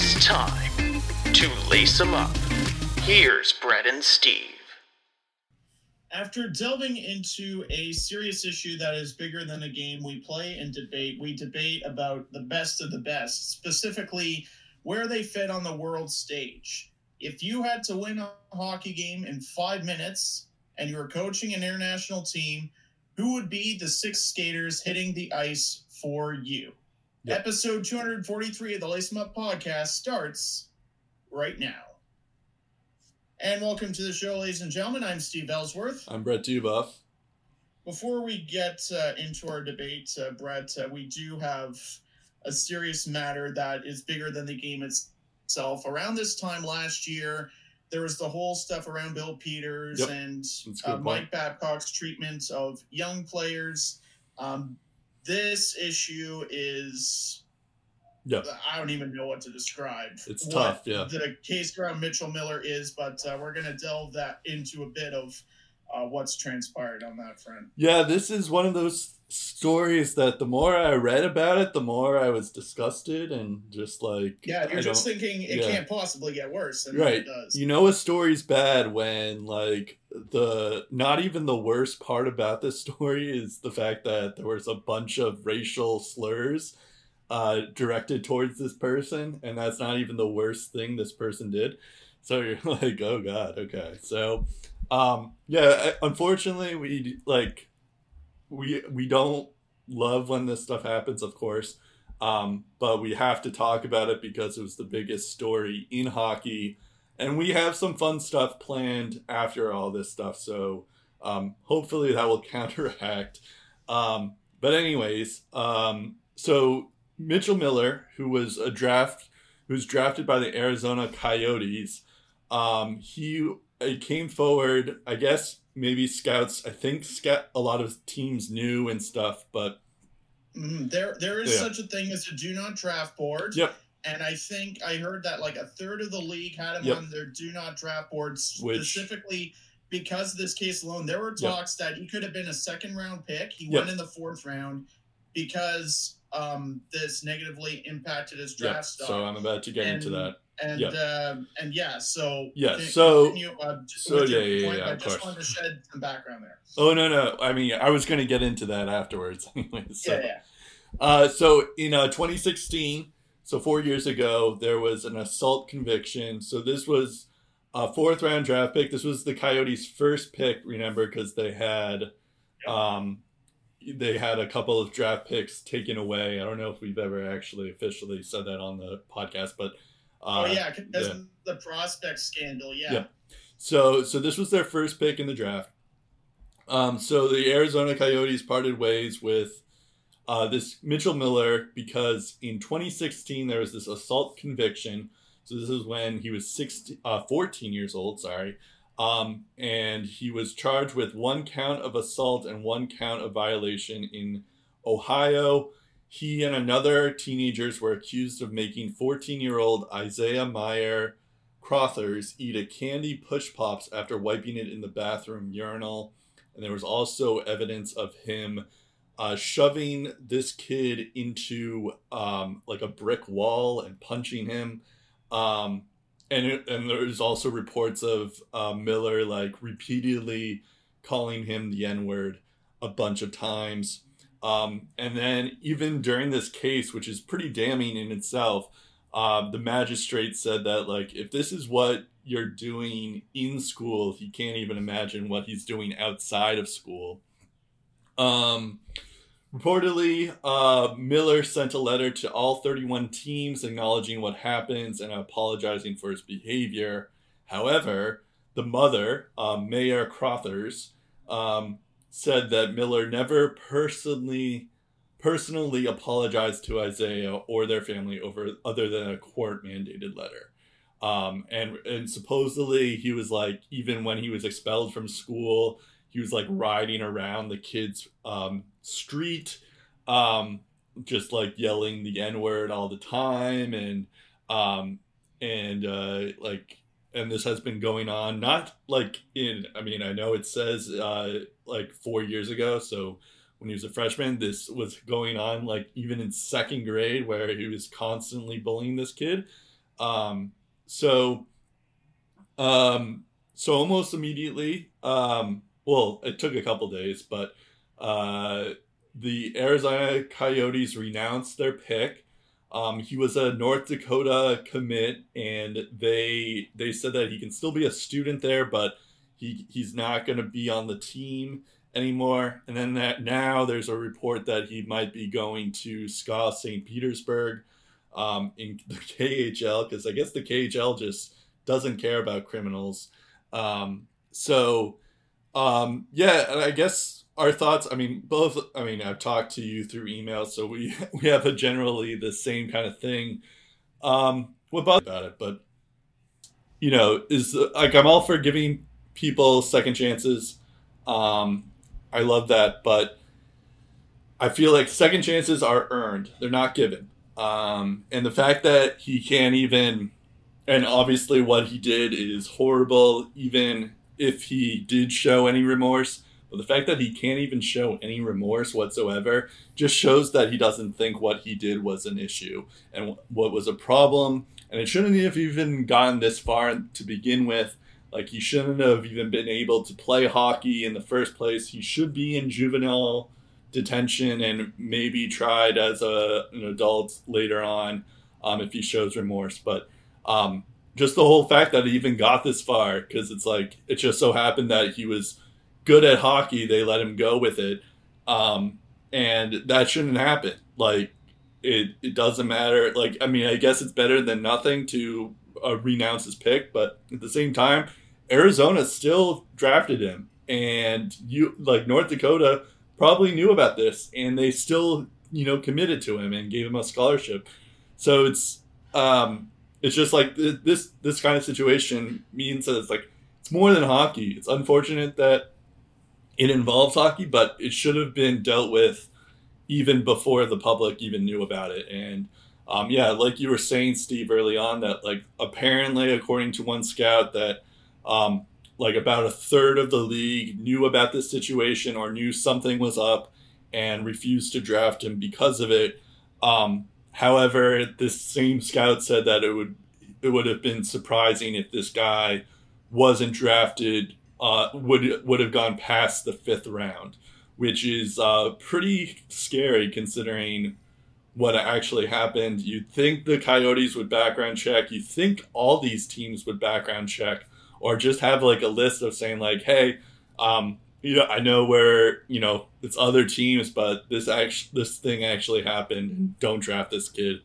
It's time to lace 'em up. Here's Brett and Steve. After delving into a serious issue that is bigger than a game we play and debate, we debate about the best of the best, specifically where they fit on the world stage. If you had to win a hockey game in five minutes and you were coaching an international team, who would be the six skaters hitting the ice for you? Yep. Episode 243 of the Lace 'em Up podcast starts right now. And welcome to the show, ladies and gentlemen. I'm Steve Ellsworth. I'm Brett Dubuff. Before we get uh, into our debate, uh, Brett, uh, we do have a serious matter that is bigger than the game itself. Around this time last year, there was the whole stuff around Bill Peters Yep. and That's a good uh. Mike Babcock's treatment of young players. Um, this issue is Yep. I don't even know what to describe. It's tough, yeah. The case around Mitchell Miller is, but uh, we're going to delve that into a bit of uh, what's transpired on that front. Yeah, this is one of those stories that the more I read about it, the more I was disgusted and just like Yeah, you're I just thinking it yeah. can't possibly get worse, and Right. it does. You know a story's bad when like the not even the worst part about this story is the fact that there was a bunch of racial slurs uh directed towards this person and that's not even the worst thing this person did. So you're like, "Oh god, okay." So um yeah, unfortunately we like we we don't love when this stuff happens, of course. Um, but we have to talk about it because it was the biggest story in hockey and we have some fun stuff planned after all this stuff so um, hopefully that will counteract um, but anyways um, so mitchell miller who was a draft who was drafted by the arizona coyotes um, he uh, came forward i guess maybe scouts i think scout, a lot of teams knew and stuff but Mhm. There, there is Yeah. such a thing as a do not draft board. Yep. And I think I heard that like a third of the league had him Yep. on their do not draft boards Which- specifically because of this case alone. There were Yep. talks that he could have been a second round pick. He Yep. went in the fourth round because um, this negatively impacted his draft stock. so i'm about to get into that and yeah. um, and yeah, so Yeah, can- so- continue, uh, just so yeah, yeah, point, yeah, I just wanted to shed some background there. Oh no no! I mean, I was going to get into that afterwards. Anyways, so, yeah, yeah. Uh, so in uh, 2016, so four years ago, there was an assault conviction. So this was a fourth round draft pick. This was the Coyotes' first pick. Remember, because they had, um, they had a couple of draft picks taken away. I don't know if we've ever actually officially said that on the podcast, but uh, oh yeah, because yeah. the prospect scandal. Yeah. Yeah. So so this was their first pick in the draft. Um, so the Arizona Coyotes parted ways with uh, this Mitchell Miller because in 2016 there was this assault conviction. So this is when he was 16, uh, 14 years old. Sorry. Um, and he was charged with one count of assault and one count of violation in Ohio. He and another teenagers were accused of making 14 year old Isaiah Meyer Crothers eat a candy push pops after wiping it in the bathroom urinal. And there was also evidence of him uh, shoving this kid into um, like a brick wall and punching him. Um, and it, and there's also reports of uh, Miller like repeatedly calling him the N word a bunch of times. Um, and then even during this case, which is pretty damning in itself, um, the magistrate said that like if this is what you're doing in school, he can't even imagine what he's doing outside of school. Um, reportedly, uh, Miller sent a letter to all 31 teams acknowledging what happens and apologizing for his behavior. However, the mother, uh, Mayor Crothers, um, said that Miller never personally personally apologized to Isaiah or their family over other than a court mandated letter. Um, and and supposedly he was like even when he was expelled from school, he was like riding around the kids' um, street, um, just like yelling the N word all the time, and um, and uh, like and this has been going on not like in I mean I know it says uh, like four years ago, so when he was a freshman. This was going on like even in second grade, where he was constantly bullying this kid. Um, so, um, so almost immediately, um, well, it took a couple days, but uh, the Arizona Coyotes renounced their pick. Um, he was a North Dakota commit, and they they said that he can still be a student there, but he he's not going to be on the team anymore. And then that now there's a report that he might be going to SKA St. Petersburg um, in the KHL because I guess the KHL just doesn't care about criminals. Um, so um, yeah, and I guess our thoughts. I mean, both. I mean, I've talked to you through email, so we we have a generally the same kind of thing. Um, what about it? But you know, is like I'm all for giving people second chances. Um, I love that, but I feel like second chances are earned; they're not given. Um, and the fact that he can't even, and obviously what he did is horrible, even if he did show any remorse. But the fact that he can't even show any remorse whatsoever just shows that he doesn't think what he did was an issue and what was a problem. And it shouldn't have even gotten this far to begin with. Like, he shouldn't have even been able to play hockey in the first place. He should be in juvenile detention and maybe tried as a, an adult later on um, if he shows remorse. But um, just the whole fact that he even got this far, because it's like, it just so happened that he was good at hockey, they let him go with it. Um, and that shouldn't happen. Like, it, it doesn't matter. Like, I mean, I guess it's better than nothing to uh, renounce his pick, but at the same time, Arizona still drafted him, and you like North Dakota probably knew about this, and they still you know committed to him and gave him a scholarship. So it's um, it's just like th- this this kind of situation means that it's like it's more than hockey. It's unfortunate that it involves hockey, but it should have been dealt with even before the public even knew about it. And um, yeah, like you were saying, Steve, early on, that like apparently, according to one scout, that um, like about a third of the league knew about this situation or knew something was up and refused to draft him because of it. Um, however, this same scout said that it would it would have been surprising if this guy wasn't drafted uh, would would have gone past the fifth round, which is uh, pretty scary considering what actually happened. You'd think the Coyotes would background check. You think all these teams would background check or just have like a list of saying like, hey, um, you know, I know where you know it's other teams, but this actually this thing actually happened. Don't draft this kid;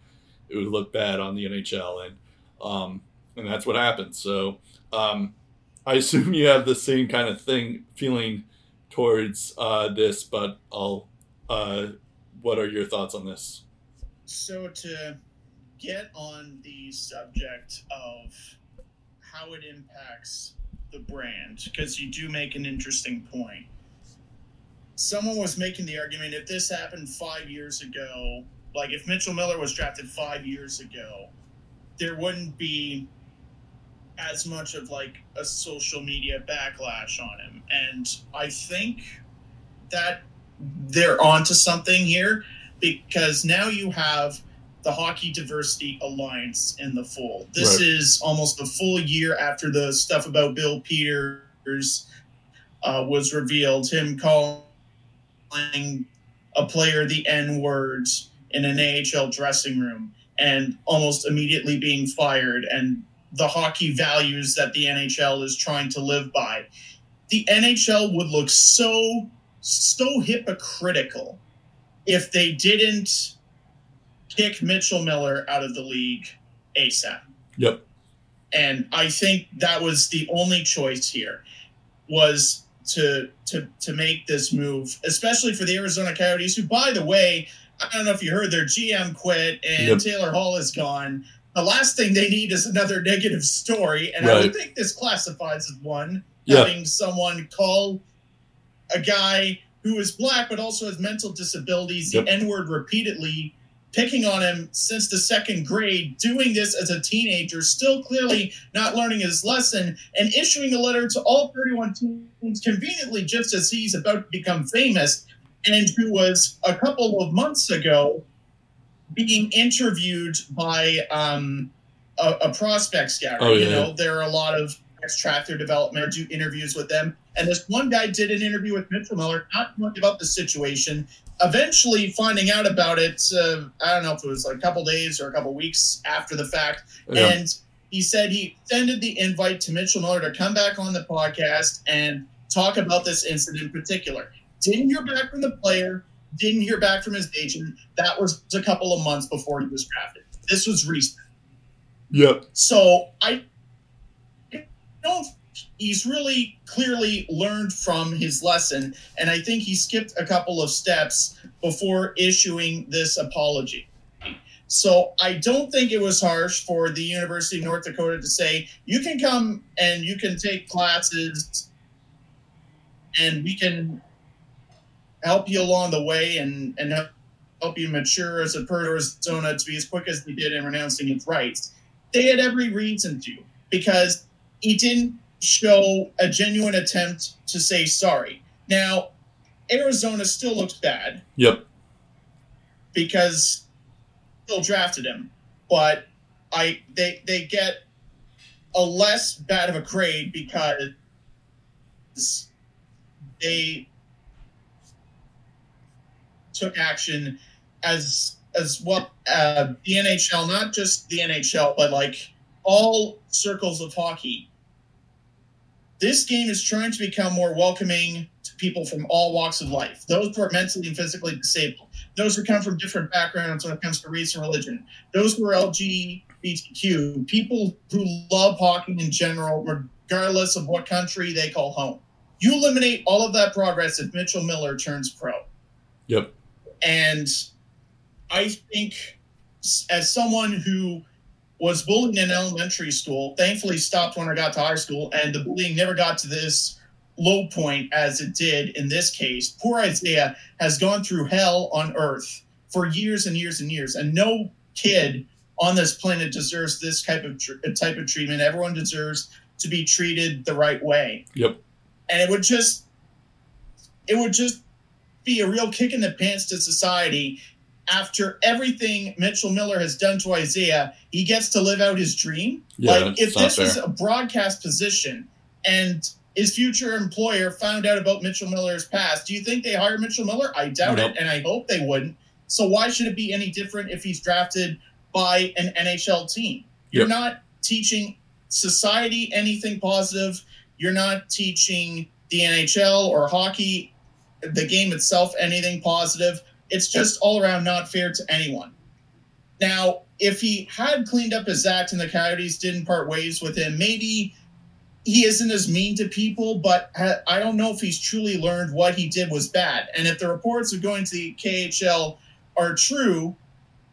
it would look bad on the NHL, and um, and that's what happened. So um, I assume you have the same kind of thing feeling towards uh, this, but I'll. Uh, what are your thoughts on this? So to get on the subject of how it impacts the brand because you do make an interesting point. Someone was making the argument if this happened five years ago, like if Mitchell Miller was drafted five years ago, there wouldn't be as much of like a social media backlash on him. And I think that they're onto something here because now you have the Hockey Diversity Alliance in the fold. This right. is almost a full year after the stuff about Bill Peters uh, was revealed. Him calling a player the N words in an AHL dressing room and almost immediately being fired, and the hockey values that the NHL is trying to live by. The NHL would look so, so hypocritical if they didn't kick Mitchell Miller out of the league ASAP. Yep. And I think that was the only choice here was to to to make this move, especially for the Arizona Coyotes, who by the way, I don't know if you heard their GM quit and yep. Taylor Hall is gone. The last thing they need is another negative story, and right. I would think this classifies as one. Yep. Having someone call a guy who is black but also has mental disabilities yep. the N word repeatedly picking on him since the second grade, doing this as a teenager, still clearly not learning his lesson, and issuing a letter to all 31 teams conveniently just as he's about to become famous. and who was a couple of months ago being interviewed by um, a, a prospect scout. Oh, You know, there are a lot of track their development or do interviews with them. And this one guy did an interview with Mitchell Miller, not knowing about the situation. Eventually, finding out about it, uh, I don't know if it was like a couple days or a couple weeks after the fact, Yeah. and he said he extended the invite to Mitchell Miller to come back on the podcast and talk about this incident in particular. Didn't hear back from the player, didn't hear back from his agent. That was a couple of months before he was drafted. This was recent. Yep. So I don't. He's really clearly learned from his lesson, and I think he skipped a couple of steps before issuing this apology. So I don't think it was harsh for the University of North Dakota to say you can come and you can take classes, and we can help you along the way and and help you mature as a Arizona to be as quick as they did in renouncing its rights they had every reason to because he didn't show a genuine attempt to say sorry. Now, Arizona still looks bad Yep. because still drafted him, but I they they get a less bad of a grade because they took action as as well uh, the NHL, not just the NHL, but like all circles of hockey. This game is trying to become more welcoming to people from all walks of life. Those who are mentally and physically disabled, those who come from different backgrounds when it comes to race and religion, those who are LGBTQ, people who love hockey in general, regardless of what country they call home. You eliminate all of that progress if Mitchell Miller turns pro. Yep. And I think, as someone who was bullied in elementary school, thankfully stopped when I got to high school, and the bullying never got to this low point as it did in this case. Poor Isaiah has gone through hell on earth for years and years and years, and no kid on this planet deserves this type of tr- type of treatment. Everyone deserves to be treated the right way. Yep. And it would just, it would just be a real kick in the pants to society after everything Mitchell Miller has done to Isaiah, he gets to live out his dream. Yeah, like if this was fair. a broadcast position and his future employer found out about Mitchell Miller's past, do you think they hire Mitchell Miller? I doubt Nope. it, and I hope they wouldn't. So why should it be any different if he's drafted by an NHL team? You're Yep. not teaching society anything positive. You're not teaching the NHL or hockey, the game itself, anything positive. It's just all around not fair to anyone. Now, if he had cleaned up his act and the Coyotes didn't part ways with him, maybe he isn't as mean to people, but I don't know if he's truly learned what he did was bad. And if the reports of going to the KHL are true,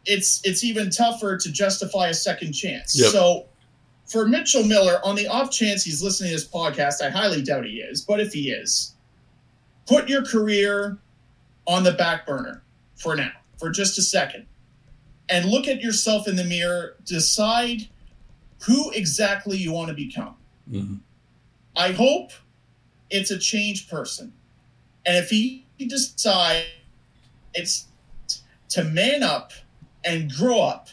it's it's even tougher to justify a second chance. Yep. So for Mitchell Miller, on the off chance he's listening to this podcast, I highly doubt he is, but if he is, put your career on the back burner for now, for just a second, and look at yourself in the mirror. Decide who exactly you want to become. Mhm. I hope it's a changed person. And if he decides it's to man up and grow up,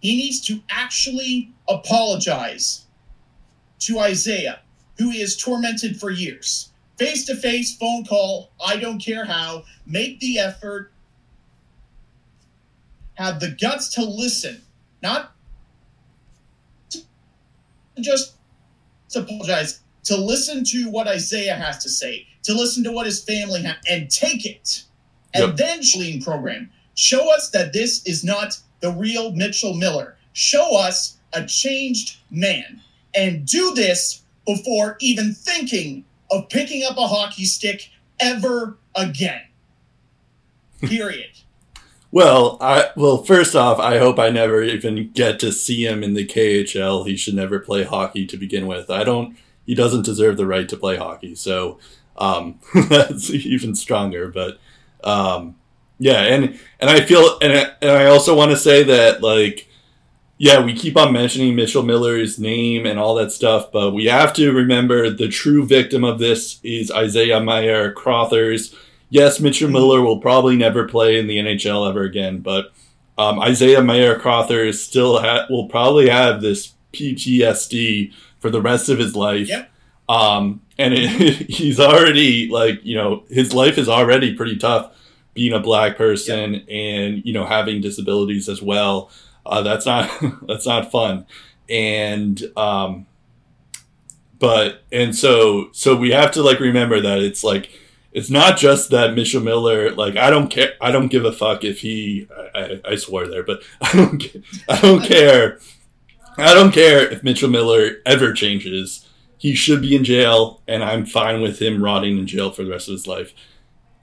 he needs to actually apologize to Isaiah, who he has tormented for years. Face to face, phone call, I don't care how, make the effort, have the guts to listen, not just to apologize, to listen to what Isaiah has to say, to listen to what his family has, and take it. And Yep. then Shalene program. Show us that this is not the real Mitchell Miller. Show us a changed man. And do this before even thinking of picking up a hockey stick ever again. Period. Well, I well first off, I hope I never even get to see him in the KHL. He should never play hockey to begin with. I don't. He doesn't deserve the right to play hockey. So um, that's even stronger. But um, yeah, and and I feel and I, and I also want to say that like yeah, we keep on mentioning Mitchell Miller's name and all that stuff, but we have to remember the true victim of this is Isaiah Meyer Crothers. yes, Mitchell Miller will probably never play in the NHL ever again, but um, Isaiah Meyer Crother still ha- will probably have this PTSD for the rest of his life. Yep. Um, and it, he's already like you know his life is already pretty tough being a black person and you know having disabilities as well. Uh, that's not that's not fun, and um, but and so so we have to like remember that it's like it's not just that Mitchell Miller like I don't care I don't give a fuck if he I, I, I swore there but I don't I don't care. I don't care if Mitchell Miller ever changes. He should be in jail and I'm fine with him rotting in jail for the rest of his life.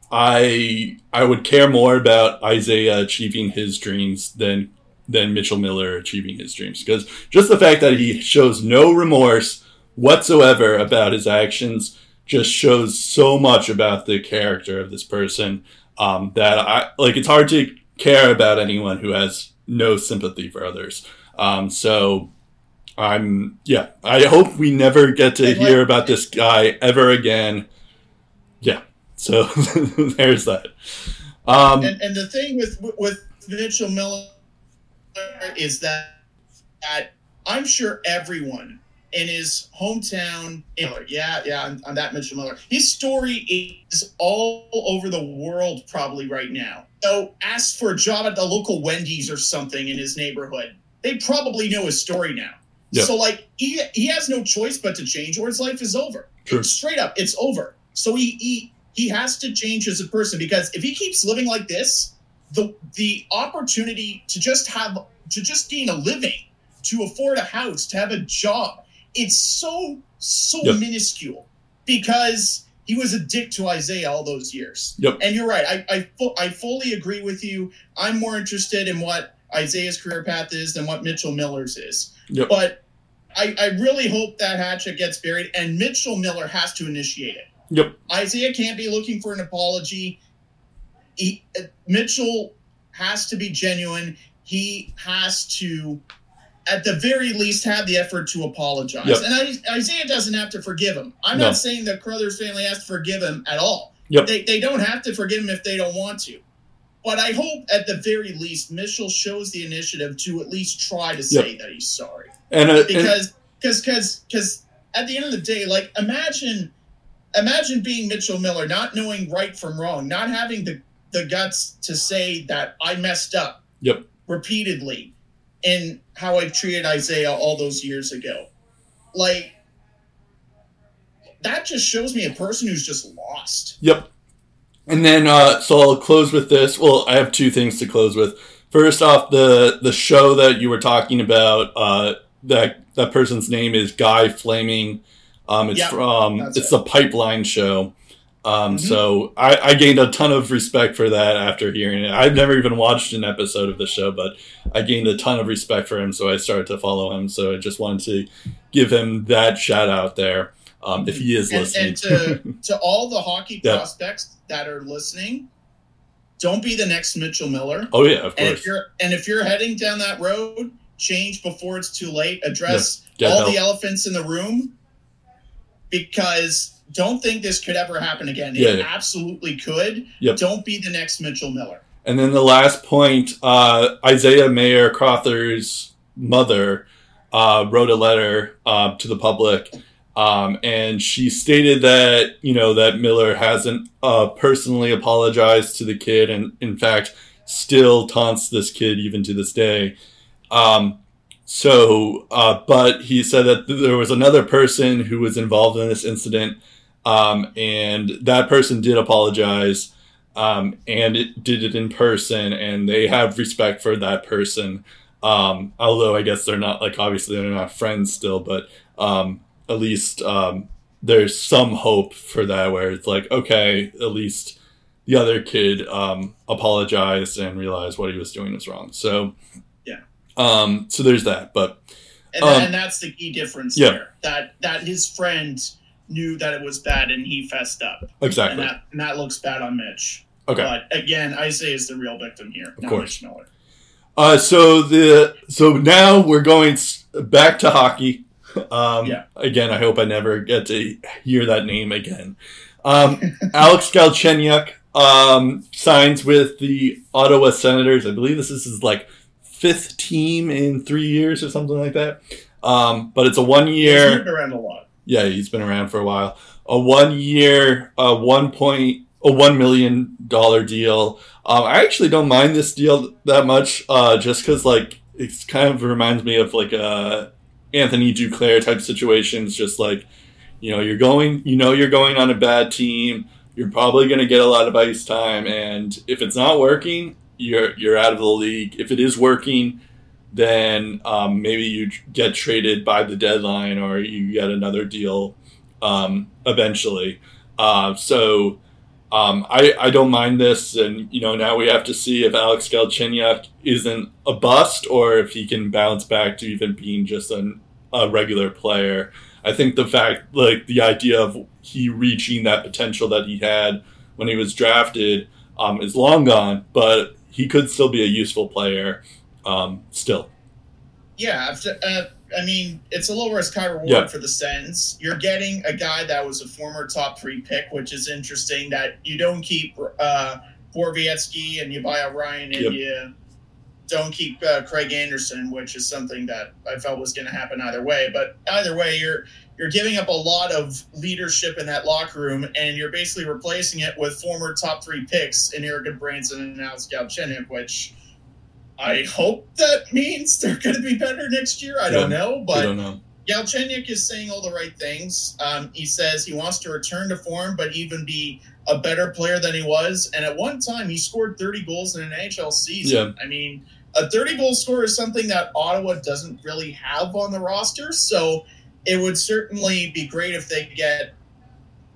I I would care more about Isaiah achieving his dreams than than Mitchell Miller achieving his dreams because just the fact that he shows no remorse whatsoever about his actions just shows so much about the character of this person um, that I like. It's hard to care about anyone who has no sympathy for others. Um, so I'm yeah. I hope we never get to hear about this guy ever again. Yeah. So there's that. Um, and, and the thing with with Mitchell Miller is that that I'm sure everyone in his hometown, Miller, yeah, yeah, I'm that Mitchell Miller, his story is all over the world probably right now. So ask for a job at the local Wendy's or something in his neighborhood. They probably know his story now. Yeah. So like he he has no choice but to change or his life is over. Straight up, it's over. So he he he has to change as a person because if he keeps living like this, the the opportunity to just have to just gain a living, to afford a house, to have a job, it's so so Yep. minuscule because he was a dick to Isaiah all those years. Yep. And you're right. I I, fu- I fully agree with you. I'm more interested in what Isaiah's career path is than what Mitchell Miller's is. Yep. But I, I really hope that hatchet gets buried, and Mitchell Miller has to initiate it. Yep. Isaiah can't be looking for an apology. He, uh, Mitchell has to be genuine. He has to, at the very least, have the effort to apologize. Yep. And I, Isaiah doesn't have to forgive him. I'm No. not saying that Crothers family has to forgive him at all. Yep. They, they don't have to forgive him if they don't want to. But I hope at the very least Mitchell shows the initiative to at least try to say that he's sorry and, uh, and because because because because at the end of the day like imagine imagine being mitchell miller not knowing right from wrong not having the the guts to say that i messed up Yep. repeatedly in how i treated isaiah all those years ago like that just shows me a person who's just lost Yep. And then, uh, so I'll close with this. Well, I have two things to close with. First off, the the show that you were talking about, uh, that that person's name is Guy Flaming. Um, it's Yeah, from it's it. the Pipeline Show. Um, Mhm. So I, I gained a ton of respect for that after hearing it. I've never even watched an episode of the show, but I gained a ton of respect for him, so I started to follow him. So I just wanted to give him that shout out there, um, if he is and, listening. and to to all the hockey Yeah. prospects that are listening don't be the next mitchell miller oh yeah, of And course. if you're and if you're heading down that road, change before it's too late. Address Get all help. the elephants in the room because don't think this could ever happen again. Yeah, it absolutely could. Yep. Don't be the next Mitchell Miller. And then the last point, uh, Isaiah Meyer Crother's mother uh, wrote a letter uh, to the public, um, and she stated that you know that Miller hasn't uh, personally apologized to the kid, and in fact still taunts this kid even to this day. Um, so, uh, but he said that there was another person who was involved in this incident, um, and that person did apologize um, and it did it in person, and they have respect for that person. Um, although I guess they're not like obviously they're not friends still, but um, at least um, there's some hope for that where it's like okay, at least the other kid um, apologized and realized what he was doing was wrong. So Yeah. um, so there's that, but And, Um, and that's the key difference yeah. there. That that his friend knew that it was bad and he fessed up. exactly And that and that looks bad on Mitch. okay. But again, Isaiah is the real victim here, Of course. Mitch Miller. Uh, so the so now we're going back to hockey. Um, Yeah. Again, I hope I never get to hear that name again. Um, Alex Galchenyuk um, signs with the Ottawa Senators. I believe this is his like fifth team in three years or something like that. Um, but it's a one year. Around a lot. Yeah, he's been around for a while. A one year, a one point, a one million dollar deal. Um, I actually don't mind this deal that much, uh, just because like it kind of reminds me of like a Anthony Duclair type situations. Just like you know, you're going, you know, you're going on a bad team. You're probably going to get a lot of ice time, and if it's not working, you're you're out of the league. If it is working, then um, maybe you get traded by the deadline or you get another deal um, eventually. Uh, so um, I, I don't mind this. And, you know, now we have to see if Alex Galchenyuk isn't a bust or if he can bounce back to even being just an, a regular player. I think the fact, like, the idea of he reaching that potential that he had when he was drafted um, is long gone, but he could still be a useful player um, still. Yeah, uh, I mean, it's a low risk, high reward Yeah. for the Sens. You're getting a guy that was a former top three pick, which is interesting. That you don't keep uh, Borowiecki and you buy a Ryan and Yep. you don't keep uh, Craig Anderson, which is something that I felt was going to happen either way. But either way, you're you're giving up a lot of leadership in that locker room, and you're basically replacing it with former top three picks in Eric Branson and Alex Galchenyuk, which I hope that means they're going to be better next year. I don't know, but don't know. Galchenyuk is saying all the right things. Um, he says he wants to return to form, but even be a better player than he was. And at one time, he scored 30 goals in an NHL season. I mean, a 30 goal score is something that Ottawa doesn't really have on the roster. So it would certainly be great if they get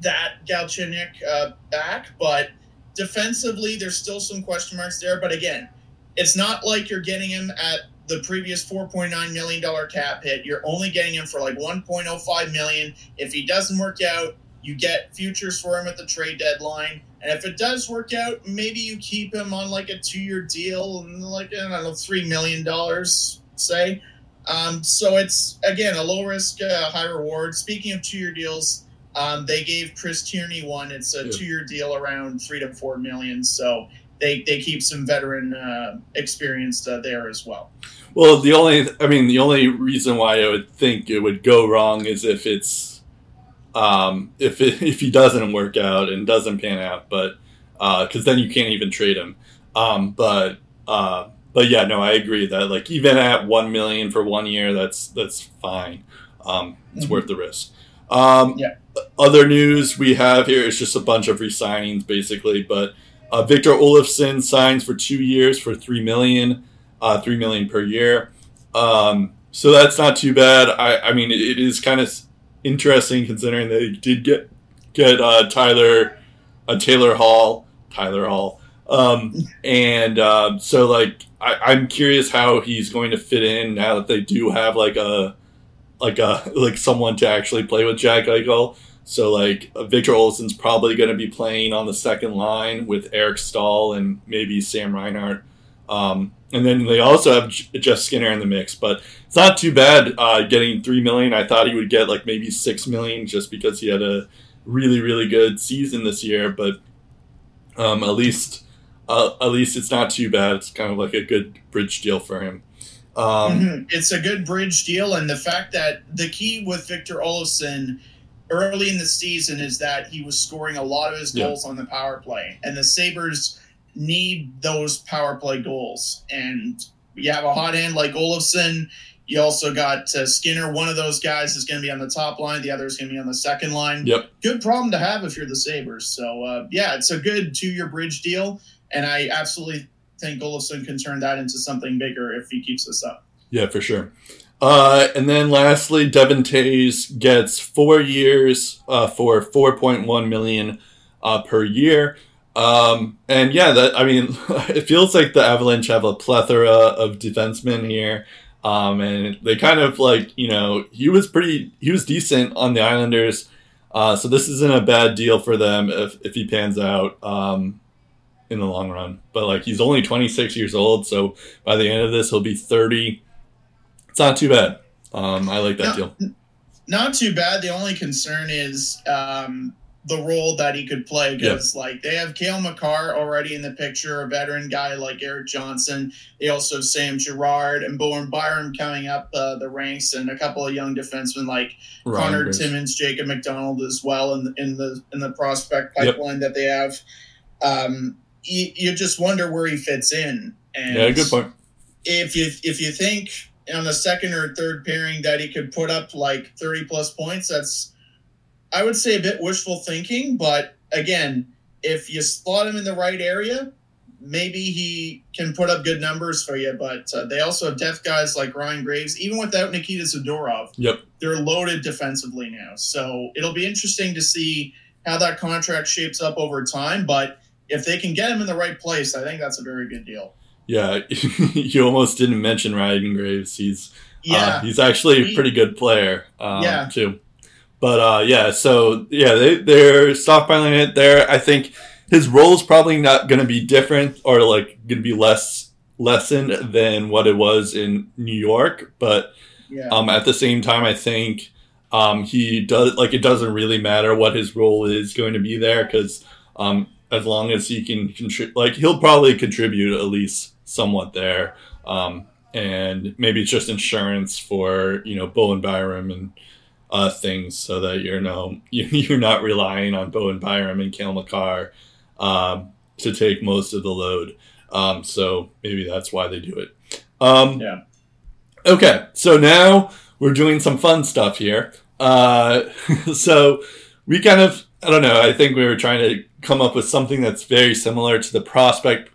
that Galchenyuk uh, back. But defensively, there's still some question marks there. But again, it's not like you're getting him at the previous 4.9 million dollar cap hit. You're only getting him for like 1.05 million. If he doesn't work out, you get futures for him at the trade deadline. And if it does work out, maybe you keep him on like a two-year deal and like I don't know, three million dollars, say. Um, so it's again a low risk, uh, high reward. Speaking of two-year deals, um, they gave Chris Tierney one. It's a Yeah. two-year deal around three to four million. So they they keep some veteran uh, experience uh, there as well. Well, the only, I mean, the only reason why I would think it would go wrong is if it's, um, if it, if he doesn't work out and doesn't pan out, but because then you can't even trade him. Um, but uh, but yeah, no, I agree that like even at one million for one year, that's that's fine. Um, it's Mhm. worth the risk. Um, Yeah. Other news we have here is just a bunch of re-signings, basically. But uh, Victor Olofsson signs for two years for three million, uh, three million per year. Um, so that's not too bad. I, I mean, it, it is kind of interesting considering they did get get uh, Tyler, uh, Taylor Hall, Tyler Hall, um, and um, so like I, I'm curious how he's going to fit in now that they do have like a like a like someone to actually play with Jack Eichel. So like uh, Victor Olofsson's probably going to be playing on the second line with Eric Staal and maybe Sam Reinhart. Um, and then they also have Jeff Skinner in the mix, but it's not too bad uh, getting three million. I thought he would get like maybe six million just because he had a really really good season this year. But um, at least uh, at least it's not too bad. It's kind of like a good bridge deal for him. Um, Mhm. It's a good bridge deal, and the fact that the key with Victor Olofsson early in the season is that he was scoring a lot of his Yeah. goals on the power play, and the Sabres need those power play goals. And you have a hot hand like Olofsson. You also got uh, Skinner. One of those guys is going to be on the top line. The other is going to be on the second line. Yep. Good problem to have if you're the Sabres. So uh, yeah, it's a good two-year bridge deal, and I absolutely think Olofsson can turn that into something bigger if he keeps this up. Yeah, for sure. Uh, and then lastly, Devon Toews gets four years uh, for four point one million uh, per year. Um, and yeah, that I mean, it feels like the Avalanche have a plethora of defensemen here. Um, and they kind of like you know he was pretty he was decent on the Islanders. Uh, so this isn't a bad deal for them if if he pans out um, in the long run. But like he's only 26 years old, so by the end of this he'll be 30 it's not too bad. Um, I like that No. deal. Not too bad. The only concern is um, the role that he could play because like they have Cale Makar already in the picture, a veteran guy like Erik Johnson. They also have Sam Girard and Bowen Byram coming up uh, the ranks, and a couple of young defensemen like Ryan Connor. Timmins, Jacob MacDonald as well in the in the in the prospect pipeline that they have. Um, you, you just wonder where he fits in. And Yeah, good point. if you if you think on the second or third pairing that he could put up like 30 plus points that's i would say a bit wishful thinking but again if you slot him in the right area maybe he can put up good numbers for you but uh, they also have depth guys like ryan graves even without nikita zadorov Yep. they're loaded defensively now so it'll be interesting to see how that contract shapes up over time but if they can get him in the right place i think that's a very good deal Yeah, you almost didn't mention Ryan Graves. He's yeah Uh, he's actually a pretty good player. Um, Yeah. Too. But uh, yeah, so yeah, they they're stockpiling it there. I think his role is probably not going to be different or like going to be less lessened than what it was in New York. But yeah um, at the same time, I think um, he does like it doesn't really matter what his role is going to be there because um, as long as he can contribute, like he'll probably contribute at least somewhat there. Um, and maybe it's just insurance for you know Bowen Byram and uh, things, so that you're no you're not relying on Bowen Byram and Cale Makar um, to take most of the load. Um, so maybe that's why they do it. Um, Yeah. Okay, so now we're doing some fun stuff here. Uh, so we kind of I don't know. I think we were trying to come up with something that's very similar to the prospect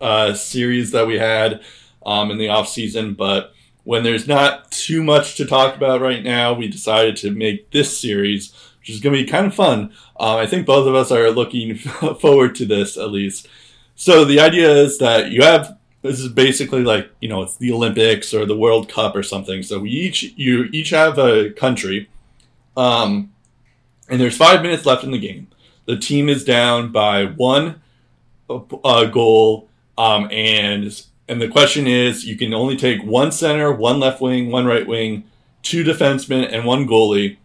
uh, series that we had um, in the off season, but when there's not too much to talk about right now, we decided to make this series, which is going to be kind of fun. Um, I think both of us are looking forward to this at least. So the idea is that you have this is basically like you know it's the Olympics or the World Cup or something. So we each you each have a country, um, and there's five minutes left in the game. The team is down by one uh, goal, um, and and the question is you can only take one center, one left wing, one right wing, two defensemen, and one goalie.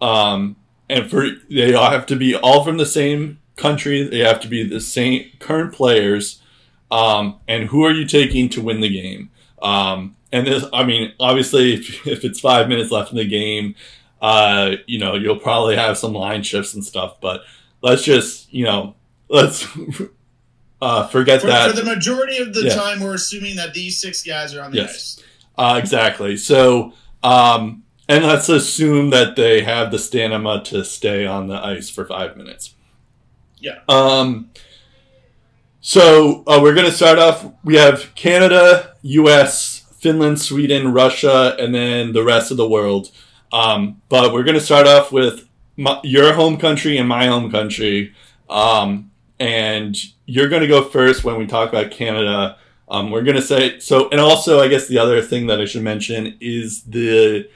Um, and for they all have to be all from the same country. They have to be the same current players. Um, and who are you taking to win the game? Um, and this, I mean, obviously, if, if it's five minutes left in the game, uh, you know, you'll probably have some line shifts and stuff. But let's just, you know, let's uh, forget For, that. for the majority of the Yeah. time, we're assuming that these six guys are on the Yes. ice. Uh, exactly. So, um, and let's assume that they have the stamina to stay on the ice for five minutes. Yeah. Um, so uh, we're going to start off. We have Canada, U.S., Finland, Sweden, Russia, and then the rest of the world. Um, but we're going to start off with my, your home country and my home country. Um, and you're going to go first when we talk about Canada. Um, we're going to say so, and also, I guess the other thing that I should mention is the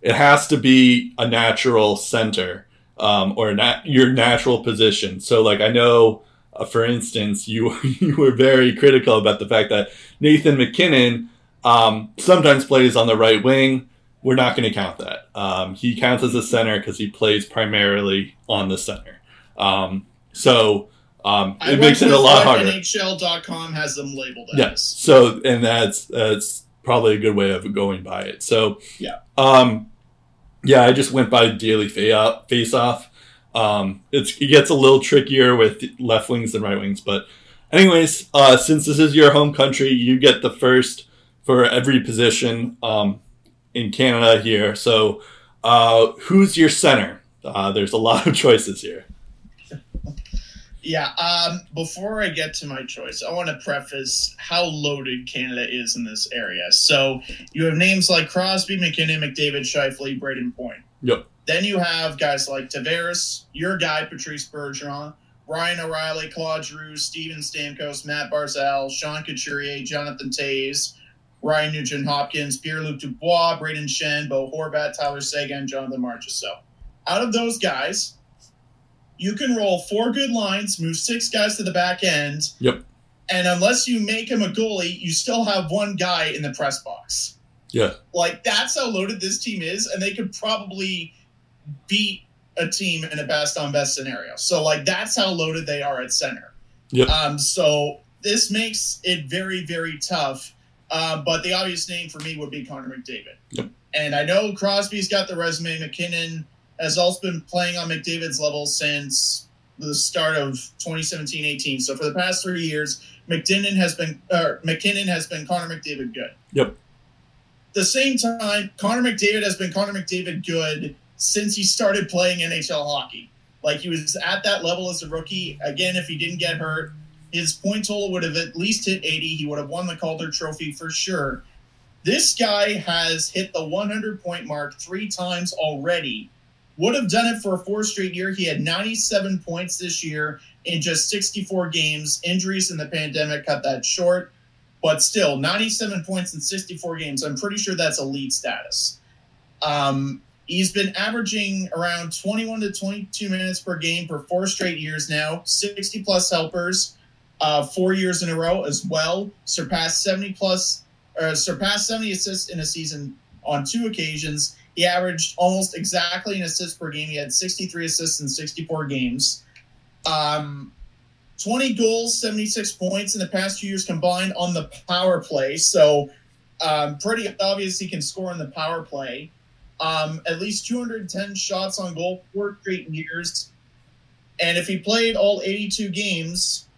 it has to be a natural center um, or nat- your natural position. So, like I know, uh, for instance, you you were very critical about the fact that Nathan MacKinnon um, sometimes plays on the right wing. We're not going to count that. Um, he counts as a center because he plays primarily on the center. Um, so um, I it makes it a lot harder. NHL.com has them labeled as. Yes. So, and that's that's probably a good way of going by it. So, Yeah. Um, yeah, I just went by daily face off. Um, it gets a little trickier with left wings and right wings, but anyways, uh, since this is your home country, you get the first for every position um, in Canada here. So, uh, who's your center? Uh, there's a lot of choices here. Yeah. Um, before I get to my choice, I want to preface how loaded Canada is in this area. So you have names like Crosby, MacKinnon, McDavid, Scheifele, Brayden Point. Yep. Then you have guys like Tavares, your guy Patrice Bergeron, Ryan O'Reilly, Claude Giroux, Steven Stamkos, Matt Barzal, Sean Couturier, Jonathan Toews, Ryan Nugent Hopkins, Pierre-Luc Dubois, Brayden Schenn, Bo Horvat, Tyler Seguin, Jonathan Marchessault. Out of those guys, you can roll four good lines, move six guys to the back end. Yep. And unless you make him a goalie, you still have one guy in the press box. Yeah. Like that's how loaded this team is, and they could probably beat a team in a best on best scenario. So like that's how loaded they are at center. Yep. Um, so this makes it very very tough. Uh, but the obvious name for me would be Connor McDavid. Yep. And I know Crosby's got the resume. MacKinnon has also been playing on McDavid's level since the start of 2017-18. So for the past three years, McDinnon has been or MacKinnon has been Connor McDavid good. Yep. The same time, Connor McDavid has been Connor McDavid good since he started playing NHL hockey. Like he was at that level as a rookie. Again, if he didn't get hurt, his point total would have at least hit 80. He would have won the Calder Trophy for sure. This guy has hit the 100 point mark three times already. Would have done it for a four straight year. He had 97 points this year in just 64 games. Injuries in the pandemic cut that short, but still 97 points in 64 games. I'm pretty sure that's elite status. Um, he's been averaging around 21 to 22 minutes per game for four straight years now, 60 plus helpers, uh, four years in a row as well. Surpassed 70 plus, uh, surpassed 70 assists in a season on two occasions. He averaged almost exactly an assist per game. He had 63 assists in 64 games. Um, 20 goals, 76 points in the past two years combined on the power play. So, um, pretty obvious he can score in the power play. Um, at least 210 shots on goal, four straight years. And if he played all 82 games,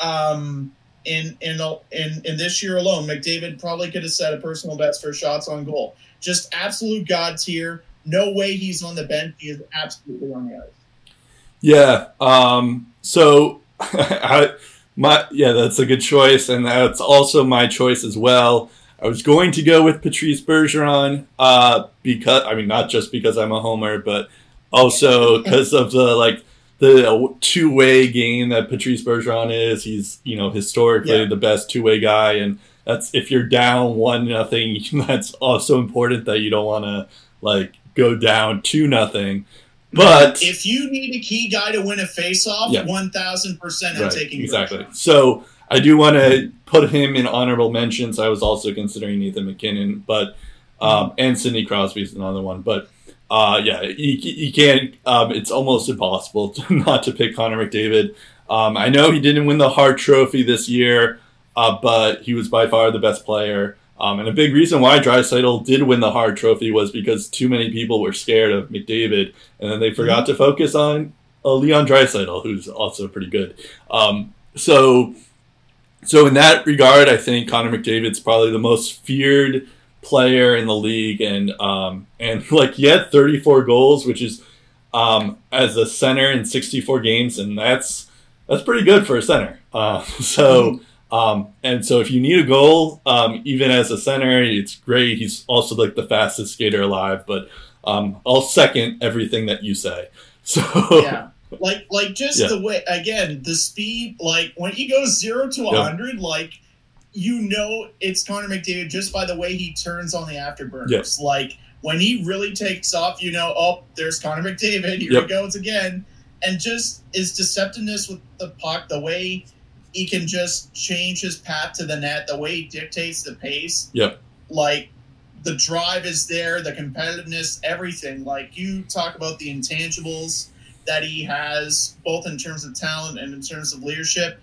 um, in in in in this year alone, McDavid probably could have set a personal best for shots on goal. Just absolute god tier. No way he's on the bench. He is absolutely on the ice. Yeah. Um, so, I, my yeah, that's a good choice, and that's also my choice as well. I was going to go with Patrice Bergeron uh, because I mean not just because I'm a homer, but also because of the like the two way game that Patrice Bergeron is. He's you know historically yeah. the best two way guy, and that's if you're down one nothing, that's also important that you don't want to like go down two nothing. But if you need a key guy to win a face-off, one thousand percent, I'm right, taking exactly. So I do want to put him in honorable mentions. I was also considering Nathan MacKinnon, but um, and Sidney Crosby is another one. But uh, yeah, you, you can't. Um, it's almost impossible to, not to pick Connor McDavid. Um, I know he didn't win the Hart Trophy this year, uh, but he was by far the best player. Um, and a big reason why Draisaitl did win the Hart Trophy was because too many people were scared of McDavid, and then they forgot mm-hmm. to focus on uh, Leon Draisaitl, who's also pretty good. Um, so, so in that regard, I think Connor McDavid's probably the most feared player in the league, and um, and like he had 34 goals, which is um, as a center in 64 games, and that's that's pretty good for a center. Uh, so. Mm-hmm um, and so if you need a goal, um, even as a center, it's great. He's also like the fastest skater alive, but um, I'll second everything that you say. So yeah, like like just yeah. the way again the speed, like when he goes zero to a hundred, like you know it's Connor McDavid just by the way he turns on the afterburners. Yep. Like when he really takes off, you know, oh, there's Connor McDavid. Here yep. he goes again, and just his deceptiveness with the puck, the way he can just change his path to the net the way he dictates the pace. Yep. Like the drive is there, the competitiveness, everything. Like you talk about the intangibles that he has, both in terms of talent and in terms of leadership.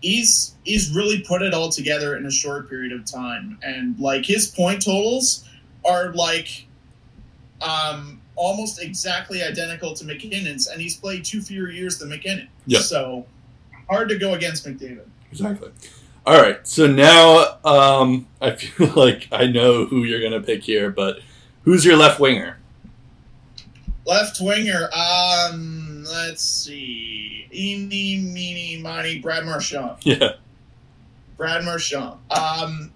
He's he's really put it all together in a short period of time, and like his point totals are like um, almost exactly identical to MacKinnon's, and he's played two fewer years than MacKinnon. Yeah. So hard to go against McDavid. Exactly. All right, so now um, I feel like I know who you're going to pick here, but who's your left winger? Left winger, um, let's see, eeny, meeny, miny, Brad Marchand. Yeah, Brad Marchand. Um,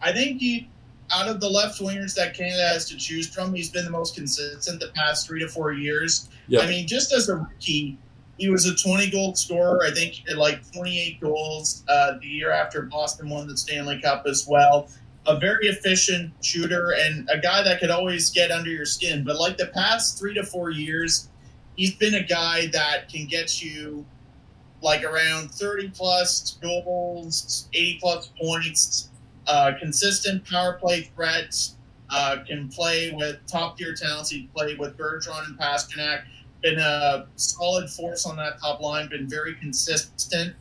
I think he, out of the left wingers that Canada has to choose from, he's been the most consistent the past three to four years. Yep. I mean, just as a rookie, he was a 20 goal scorer. I think like 28 goals uh, the year after Boston won the Stanley Cup as well. A very efficient shooter and a guy that could always get under your skin. But like the past three to four years, he's been a guy that can get you like around 30 plus goals, 80 plus points, uh, consistent power play threats, uh, can play with top tier talents. He played with Bergeron and Pastrnak. Been a solid force on that top line. Been very consistent.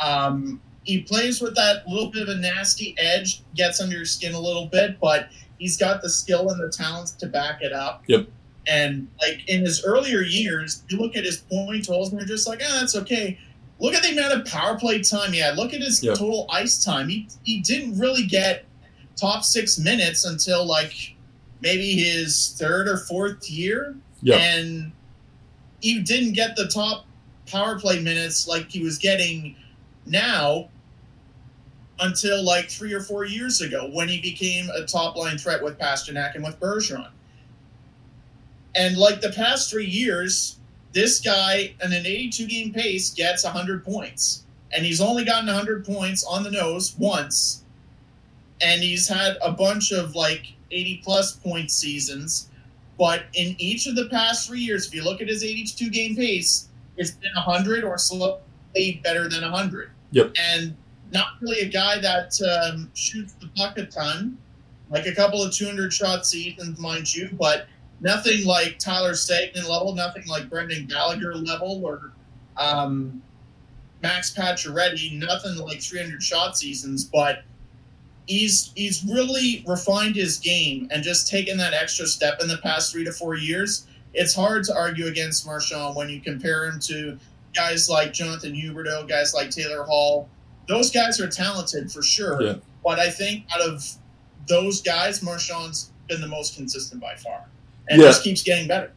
Um, he plays with that little bit of a nasty edge, gets under your skin a little bit, but he's got the skill and the talents to back it up. Yep. And like in his earlier years, you look at his point totals and you're just like, ah, that's okay. Look at the amount of power play time he had. Look at his Yep. total ice time. He he didn't really get top six minutes until like maybe his third or fourth year. Yeah. And he didn't get the top power play minutes like he was getting now until like three or four years ago when he became a top line threat with Pastrnak and with Bergeron. And like the past three years, this guy in an 82 game pace gets 100 points. And he's only gotten 100 points on the nose once. And he's had a bunch of like 80 plus point seasons. But in each of the past three years, if you look at his 82 game pace, it's been 100 or slightly better than 100. Yep. And not really a guy that um, shoots the puck a ton, like a couple of 200 shot seasons, mind you, but nothing like Tyler Seguin level, nothing like Brendan Gallagher level or um, Max Pacioretty, nothing like 300 shot seasons, but he's he's really refined his game and just taken that extra step in the past three to four years. It's hard to argue against Marchand when you compare him to guys like Jonathan Huberdeau, guys like Taylor Hall. Those guys are talented for sure, Yeah. but I think out of those guys, Marchand's been the most consistent by far, and Yeah. just keeps getting better.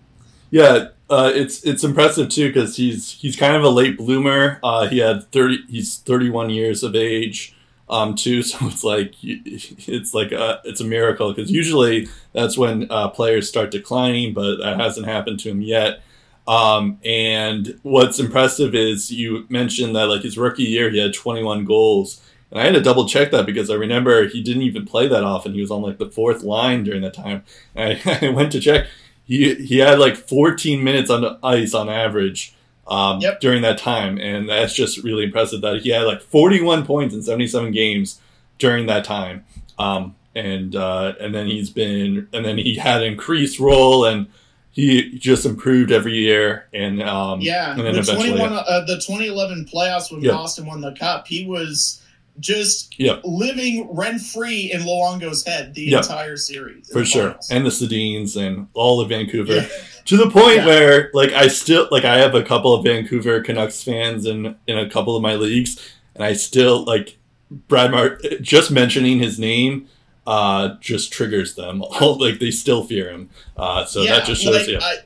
Yeah, uh, it's it's impressive too because he's he's kind of a late bloomer. Uh, he had thirty. He's thirty one years of age, um, too. So it's like it's like a it's a miracle because usually that's when uh, players start declining, but that hasn't happened to him yet. Um, and what's impressive is you mentioned that like his rookie year he had twenty one goals. And I had to double check that because I remember he didn't even play that often. He was on like the fourth line during that time. And I, I went to check he he had like 14 minutes on the ice on average um, Yep. during that time, and that's just really impressive that he had like 41 points in 77 games during that time. Um, and uh, and then he's been and then he had increased role and he just improved every year and um, Yeah, and then the eventually 21, uh, the 2011 playoffs when Yeah. Boston won the cup, he was just Yeah. living rent free in Luongo's head the Yeah. entire series. for sure finals. and the Sedins and all of Vancouver. Yeah. to the point Yeah. where like I still like I have a couple of Vancouver Canucks fans in in a couple of my leagues, and I still like Brad Mart just mentioning his name uh just triggers them all like they still fear him uh so that just shows like, you I,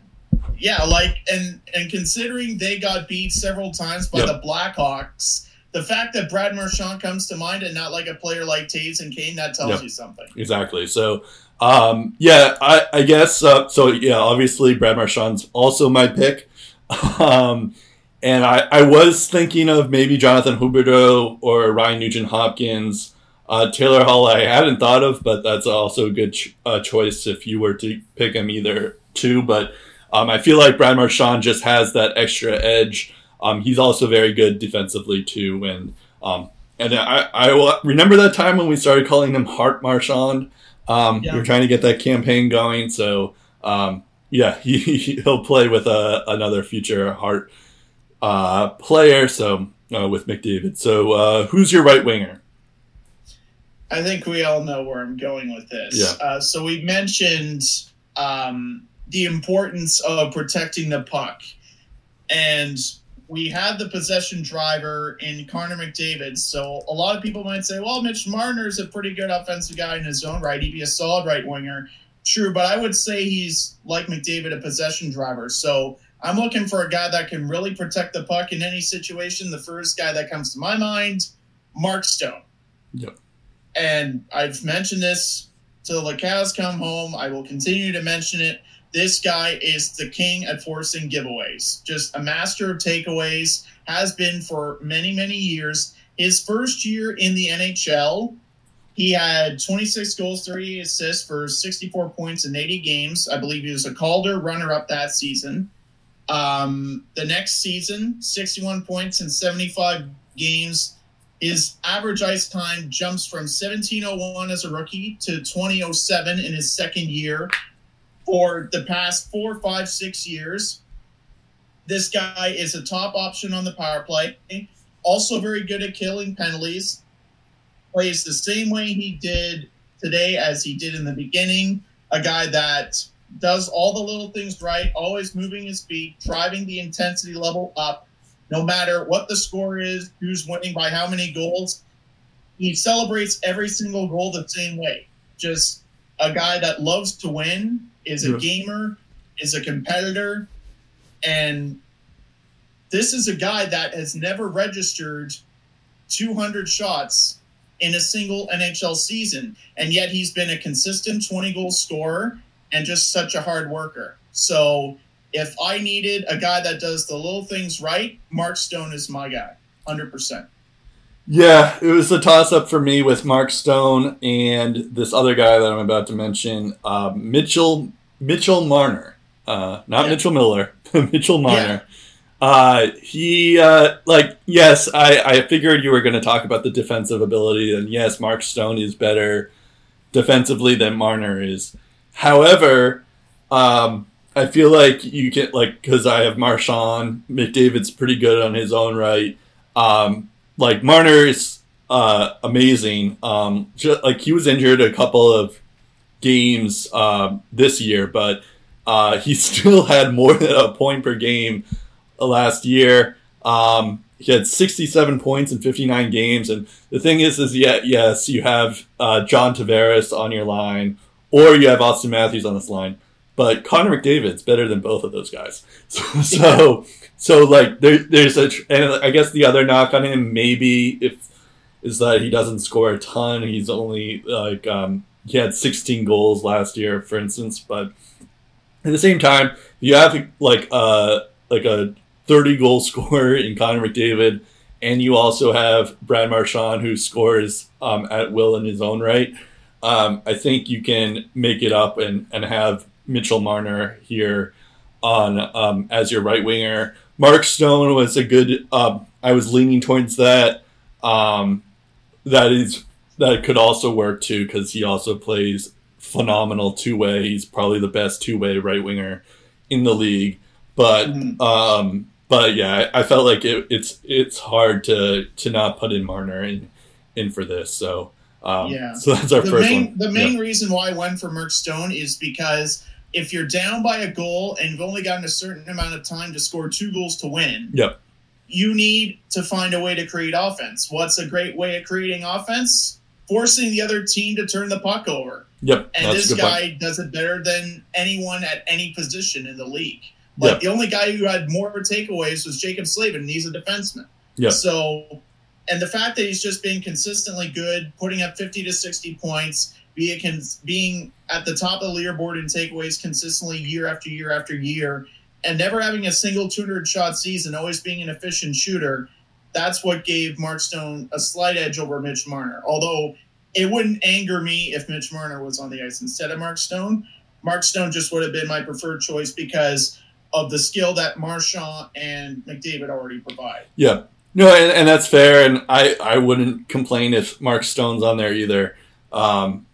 yeah, like and and considering they got beat several times by Yep. the Blackhawks, the fact that Brad Marchand comes to mind and not like a player like Toews and Kane, that tells Yep. you something. exactly so um yeah I I guess uh, so yeah obviously Brad Marchand's also my pick um and I I was thinking of maybe Jonathan Huberdeau or Ryan Nugent Hopkins Uh, Taylor Hall, I hadn't thought of, but that's also a good ch- uh, choice if you were to pick him either too. But um, I feel like Brad Marchand just has that extra edge. Um, he's also very good defensively too, and um, and I, I wa- remember that time when we started calling him Hart Marchand. Um, Yeah. We were trying to get that campaign going, so um, yeah, he, he'll play with a, another future Hart uh, player. So uh, with McDavid. So uh, who's your right winger? I think we all know where I'm going with this. Yeah. Uh, so we mentioned um, the importance of protecting the puck, and we had the possession driver in Connor McDavid. So a lot of people might say, "Well, Mitch Marner's a pretty good offensive guy in his own right. He'd be a solid right winger." True, but I would say he's like McDavid, a possession driver. So I'm looking for a guy that can really protect the puck in any situation. The first guy that comes to my mind, Mark Stone. Yep. And I've mentioned this till the cows come home. I will continue to mention it. This guy is the king at forcing giveaways. Just a master of takeaways, has been for many, many years. His first year in the NHL, he had 26 goals, 30 assists for 64 points in 80 games. I believe he was a Calder runner up that season. Um, the next season, 61 points in 75 games, His average ice time jumps from 1701 as a rookie to 2007 in his second year. For the past four, five, six years, this guy is a top option on the power play. Also, very good at killing penalties. Plays the same way he did today as he did in the beginning. A guy that does all the little things right, always moving his feet, driving the intensity level up, no matter what the score is, who's winning by how many goals. He celebrates every single goal the same way. Just a guy that loves to win, is a gamer, is a competitor, and this is a guy that has never registered 200 shots in a single NHL season, and yet he's been a consistent 20 goal scorer and just such a hard worker. So if I needed a guy that does the little things right, Mark Stone is my guy, 100%. Yeah, it was a toss up for me with Mark Stone and this other guy that I'm about to mention, uh, Mitchell Mitchell Marner, uh, not Yeah. Mitchell Miller, Mitchell Marner. Uh, he uh, like yes, I I figured you were going to talk about the defensive ability, and yes, Mark Stone is better defensively than Marner is. However, um, I feel like you get like because I have Marchand McDavid's pretty good on his own right. Um, like Marner is uh, amazing. Um, ju- like he was injured a couple of games um, this year, but uh, he still had more than a point per game last year. Um, he had 67 points in 59 games, and the thing is, is yeah, yes, you have uh, John Tavares on your line, or you have Auston Matthews on this line, but Connor McDavid's better than both of those guys. So, so, so like there, there's a, and I guess the other knock on him maybe if is that he doesn't score a ton. He's only like um, he had 16 goals last year, for instance, but at the same time, you have like uh like a 30 goal scorer in Connor McDavid, and you also have Brad Marchand who scores um, at will in his own right. Um, I think you can make it up and, and have Mitchell Marner here on um, as your right winger. Mark Stone was a good. Um, I was leaning towards that. Um, that is that could also work too because he also plays phenomenal two way. He's probably the best two way right winger in the league. But Mhm. um, but yeah, I, I felt like it, it's it's hard to to not put in Marner in in for this. So um, Yeah. so that's our the first main one. the Yeah. main reason why I went for Mark Stone is because if you're down by a goal and you've only gotten a certain amount of time to score two goals to win, Yep. you need to find a way to create offense. What's a great way of creating offense? Forcing the other team to turn the puck over. Yep, And that's this good point. guy does it better than anyone at any position in the league. Like the only guy who had more takeaways was Jaccob Slavin, and he's a defenseman. Yeah. So, and the fact that he's just been consistently good, putting up 50 to 60 points, be it cons- being at the top of the leaderboard in takeaways consistently year after year after year, and never having a single 200 shot season, always being an efficient shooter, that's what gave Mark Stone a slight edge over Mitch Marner. Although it wouldn't anger me if Mitch Marner was on the ice instead of Mark Stone. Mark Stone just would have been my preferred choice because of the skill that Marchand and McDavid already provide. Yeah. No, and, and that's fair, and I, I wouldn't complain if Mark Stone's on there either, um,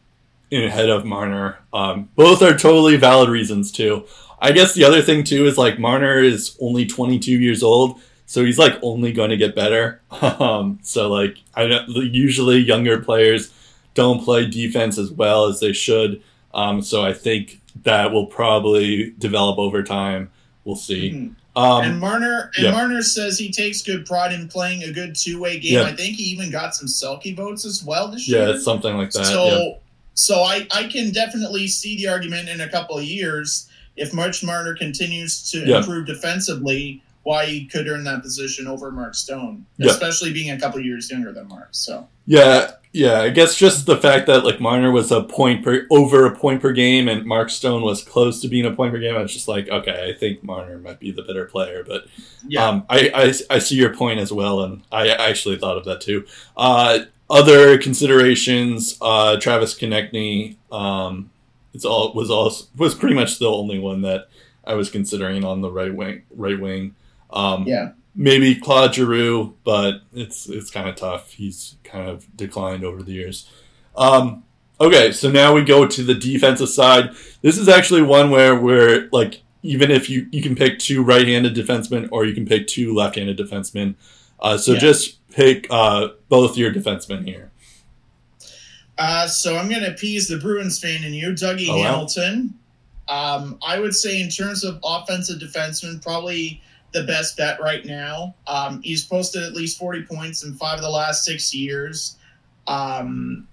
ahead of Marner. Um, both are totally valid reasons too. I guess the other thing too is like Marner is only 22 years old, so he's like only going to get better. Um, so like I know usually younger players don't play defense as well as they should. Um, so I think that will probably develop over time. We'll see. Mhm. Um, and Marner and yeah. Marner says he takes good pride in playing a good two way game. Yeah. I think he even got some Selke votes as well this yeah, year. it's something like that. so yeah. So I, I can definitely see the argument in a couple of years if March Marner continues to Yeah. improve defensively, why he could earn that position over Mark Stone, Yeah. especially being a couple of years younger than Mark. So Yeah, yeah. I guess just the fact that like Marner was a point per over a point per game, and Mark Stone was close to being a point per game. I was just like, okay, I think Marner might be the better player. But yeah, um, I, I I see your point as well, and I actually thought of that too. Uh, other considerations: uh, Travis Konecny. Um, it's all was all was pretty much the only one that I was considering on the right wing. Right wing. Um, yeah. maybe Claude Giroux, but it's it's kind of tough. He's kind of declined over the years. Um, okay, so now we go to the defensive side. This is actually one where we're like, even if you you can pick two right-handed defensemen or you can pick two left-handed defensemen. Uh, so Yeah. just pick uh, both your defensemen here. Uh, so I'm going to appease the Bruins fan in you, Dougie Oh, wow. Hamilton. Um, I would say in terms of offensive defenseman, probably the best bet right now. Um, he's posted at least 40 points in five of the last six years. Um,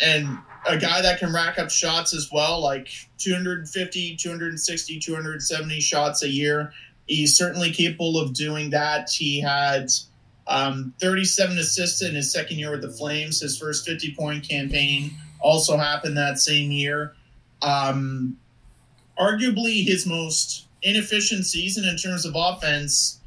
and a guy that can rack up shots as well, like 250, 260, 270 shots a year. He's certainly capable of doing that. He had um, 37 assists in his second year with the Flames. His first 50 point campaign also happened that same year. Um, arguably, his most inefficient season in terms of offense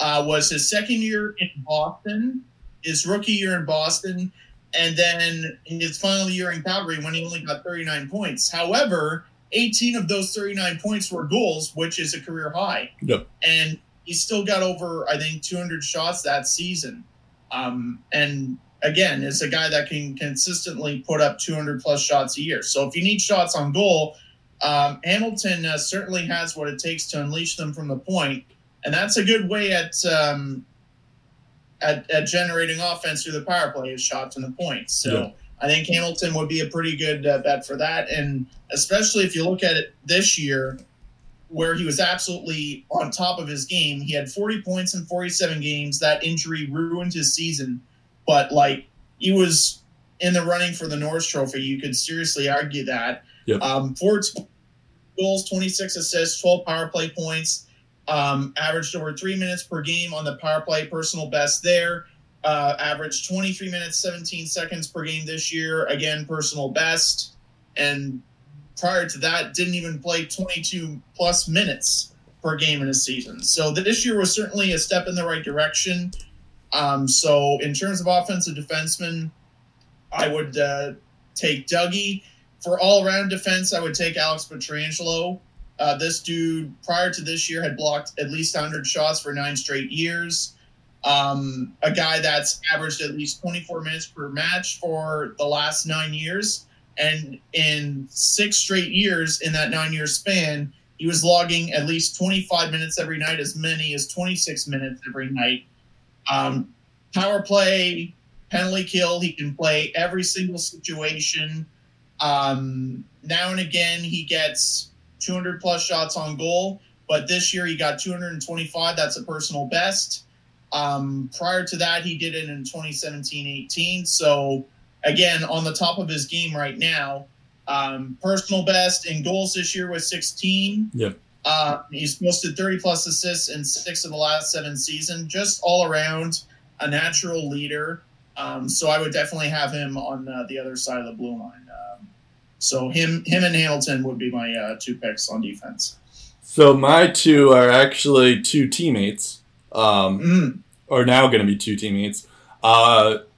uh, was his second year in Boston, his rookie year in Boston, and then his final year in Calgary when he only got 39 points. However, 18 of those 39 points were goals, which is a career high. Yep. And he still got over, I think, 200 shots that season. Um, and again, is a guy that can consistently put up 200 plus shots a year. So if you need shots on goal, um, Hamilton uh, certainly has what it takes to unleash them from the point, and that's a good way at um, at, at generating offense through the power play is shots from the point. So Yeah. I think Hamilton would be a pretty good uh, bet for that, and especially if you look at it this year, where he was absolutely on top of his game. He had 40 points in 47 games. That injury ruined his season, but like he was in the running for the Norris Trophy. You could seriously argue that. Yep. Um, 14 goals, 26 assists, 12 power play points. Um, averaged over three minutes per game on the power play, personal best there. Uh, averaged 23 minutes, 17 seconds per game this year. Again, personal best. And prior to that, didn't even play 22 plus minutes per game in a season. So this year was certainly a step in the right direction. Um, so in terms of offensive defensemen, I would uh, take Dougie. For all around defense, I would take Alex Pietrangelo. Uh, this dude, prior to this year, had blocked at least 100 shots for nine straight years. Um, a guy that's averaged at least 24 minutes per match for the last nine years. And in six straight years in that nine year span, he was logging at least 25 minutes every night, as many as 26 minutes every night. Um, power play, penalty kill, he can play every single situation. Um, now and again, he gets 200 plus shots on goal, but this year he got 225. That's a personal best. Um, prior to that, he did it in 2017 18. So, again, on the top of his game right now. Um, personal best in goals this year was 16. Yep. Uh, he's posted 30 plus assists in six of the last seven seasons. Just all around a natural leader. Um, so I would definitely have him on uh, the other side of the blue line. Um, so him, him and Hamilton would be my uh, two picks on defense. So my two are actually two teammates. Um, Mm, are now going to be two teammates.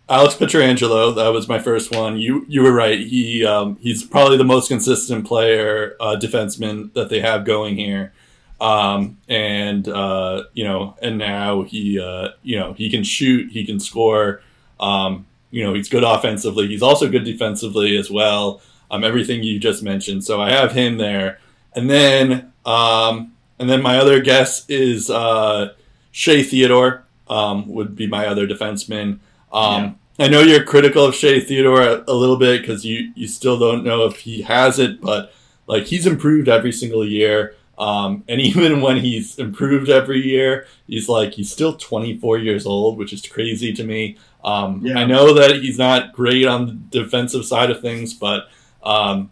Alex Pietrangelo, that was my first one. You you were right. He um, he's probably the most consistent player, uh, defenseman that they have going here. Um, and uh, you know, and now he uh, you know he can shoot, he can score. Um, you know, he's good offensively. He's also good defensively as well. Um, everything you just mentioned. So I have him there, and then um, and then my other guess is uh, Shea Theodore um, would be my other defenseman. Um, I know you're critical of Shea Theodore a, a little bit because you, you still don't know if he has it, but like he's improved every single year. Um, and even when he's improved every year, he's like he's still 24 years old, which is crazy to me. Um, Yeah. I know that he's not great on the defensive side of things, but um,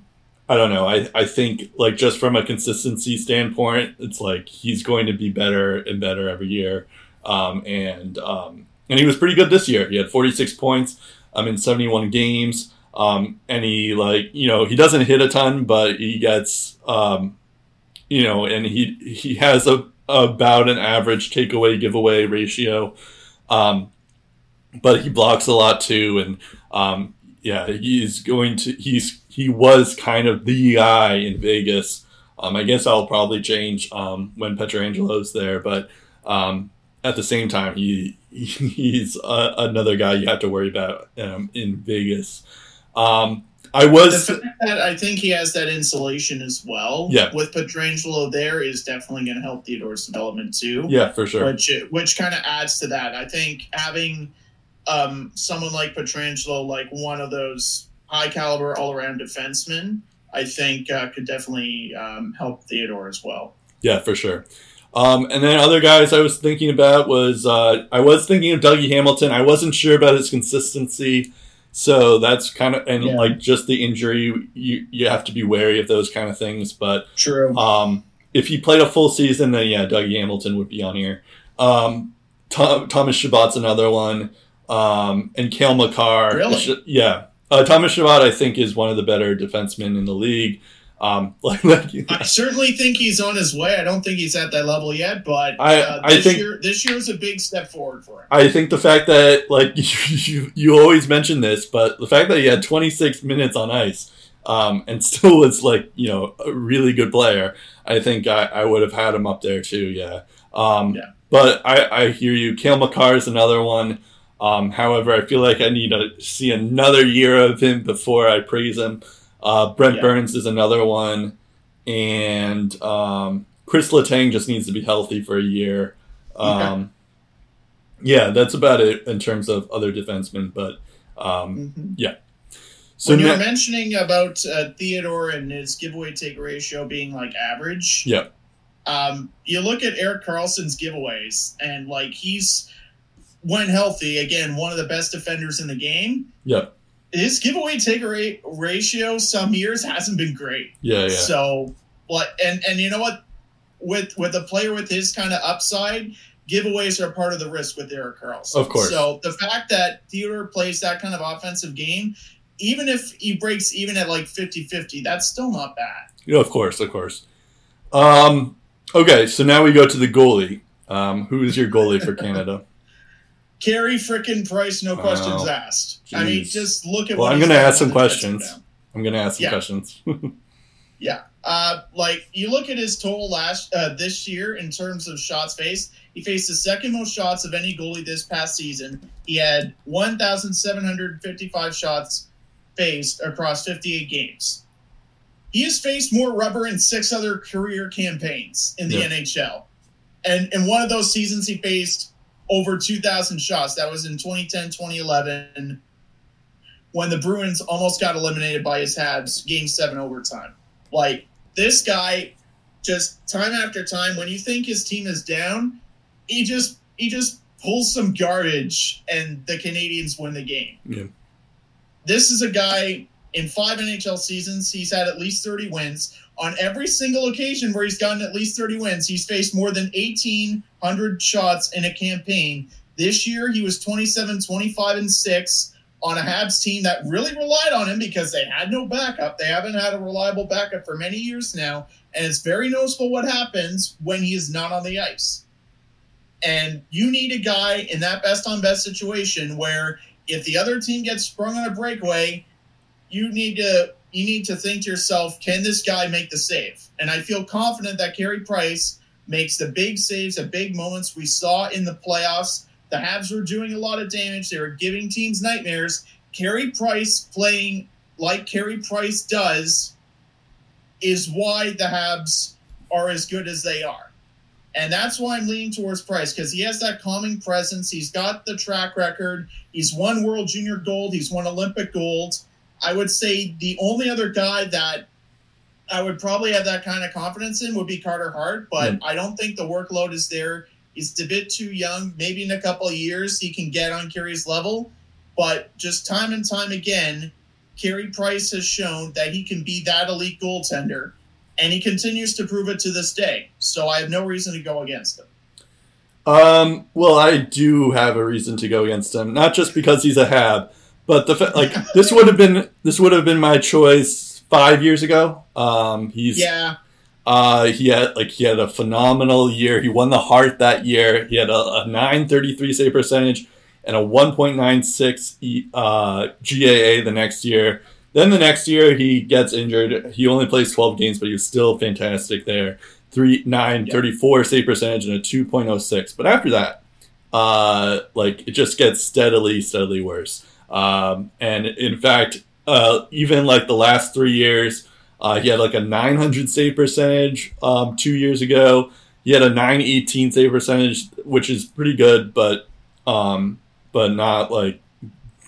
I don't know. I, I think like just from a consistency standpoint, it's like he's going to be better and better every year. Um, and um, and he was pretty good this year. He had 46 points um, in 71 games. Um, and he like you know he doesn't hit a ton, but he gets um, you know, and he he has a about an average takeaway giveaway ratio. Um, but he blocks a lot too, and um, yeah, he's going to he's he was kind of the guy in Vegas. Um, I guess I'll probably change um, when Pietrangelo's there, but um, at the same time, he he's uh, another guy you have to worry about um, in Vegas. Um, I was the fact that I think he has that insulation as well. Yeah. With Pietrangelo there is definitely going to help Theodore's development too. yeah for sure. Which which kind of adds to that. I think having um, someone like Pietrangelo, like one of those high caliber all around defensemen, I think uh, could definitely um, help Theodore as well. Yeah, for sure. Um, and then other guys I was thinking about was uh, I was thinking of Dougie Hamilton. I wasn't sure about his consistency, so that's kind of and Yeah. like just the injury. You you have to be wary of those kind of things. But True. um, if he played a full season, then yeah, Dougie Hamilton would be on here. Um, Tom, Thomas Chabot's another one, um, and Cale Makar. Really? Yeah, uh, Thomas Chabot I think is one of the better defensemen in the league. Um, like, like I certainly think he's on his way. I don't think he's at that level yet, but I- uh, I this think- year this year is a big step forward for him. I think the fact that like you, you, you always mention this, but the fact that he had 26 minutes on ice um, and still was like you know a really good player, I think I, I would have had him up there too. Yeah. Um, Yeah. But I, I hear you. Cale Makar is another one. Um, however, I feel like I need to see another year of him before I praise him. Uh, Brent Yeah. Burns is another one, and um, Chris Letang just needs to be healthy for a year. Um, yeah, that's about it in terms of other defensemen. But um, Mhm. so when you were mentioning about uh, Theodore and his giveaway take ratio being like average, yeah, um, you look at Erik Karlsson's giveaways, and like he's when healthy, again, one of the best defenders in the game. yeah, His giveaway take rate ratio some years hasn't been great. yeah, yeah, So, like, and and you know what, with with a player with his kind of upside, giveaways are part of the risk with Erik Karlsson. Of course. So the fact that Theodore plays that kind of offensive game, even if he breaks even at like 50-50, that's still not bad. Yeah, of course, of course. Um, okay, so now we go to the goalie. Um, who is your goalie for Canada? Carey frickin' Price, no questions asked. I mean, just look at. Well, what I'm gonna ask some on the defensive questions. I'm gonna ask some Yeah. questions. Yeah. Uh, like you look at his total last uh, this year in terms of shots faced. He faced the second most shots of any goalie this past season. He had 1,755 shots faced across 58 games. He has faced more rubber in six other career campaigns in the Yeah. NHL. And in one of those seasons, he faced over 2,000 shots. That was in 2010, 2011, when the Bruins almost got eliminated by his Habs, game seven overtime. Like, this guy, just time after time, when you think his team is down, he just he just pulls some garbage and the Canadiens win the game. Yeah. This is a guy in five NHL seasons, he's had at least 30 wins. On every single occasion where he's gotten at least 30 wins, he's faced more than 1,800 shots in a campaign. This year, he was 27, 25, and 6 on a Habs team that really relied on him because they had no backup. They haven't had a reliable backup for many years now. And it's very noticeable what happens when he is not on the ice. And you need a guy in that best on best situation where if the other team gets sprung on a breakaway, you need to you need to think to yourself, can this guy make the save? And I feel confident that Carey Price makes the big saves at big moments we saw in the playoffs. The Habs were doing a lot of damage. They were giving teams nightmares. Carey Price playing like Carey Price does is why the Habs are as good as they are. And that's why I'm leaning towards Price because he has that calming presence. He's got the track record. He's won World Junior Gold. He's won Olympic Gold. I would say the only other guy that I would probably have that kind of confidence in would be Carter Hart, but I don't think the workload is there. He's a bit too young. Maybe in a couple of years he can get on Carey's level, but just time and time again, Carey Price has shown that he can be that elite goaltender, and he continues to prove it to this day. So I have no reason to go against him. Um, well, I do have a reason to go against him, not just because he's a Hab, but the like this would have been this would have been my choice five years ago. Um, he's Yeah, Uh, he had like he had a phenomenal year. He won the Hart that year. He had a, a 933 save percentage and a 1.96 E- uh, GAA the next year. Then the next year he gets injured. He only plays 12 games, but he was still fantastic there. Three nine thirty four save percentage and a 2.06. But after that, uh, like it just gets steadily, steadily worse. Um, and in fact, uh, even like the last three years, uh, he had like a 900 save percentage um, two years ago. He had a 918 save percentage, which is pretty good, but um, but not like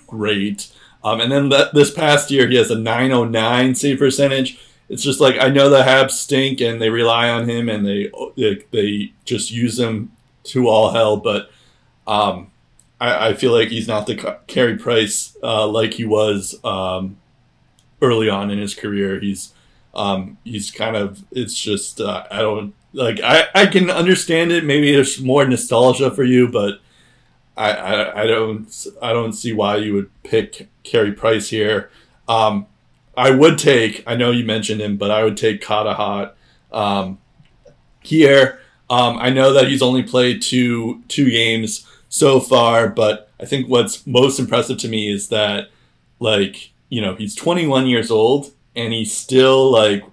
great. Um, and then that, this past year, he has a 909 save percentage. It's just like I know the Habs stink and they rely on him and they they, they just use him to all hell, but um, I, I feel like he's not the Carey Price uh, like he was um, early on in his career. He's um, he's kind of it's just uh, I don't like I, I can understand it. Maybe there's more nostalgia for you, but I, I, I don't I don't see why you would pick Carey Price here. Um, I would take I know you mentioned him, but I would take Carter Hart um, here. Um, I know that he's only played two two games so far, but I think what's most impressive to me is that like you know he's 21 years old and he's still like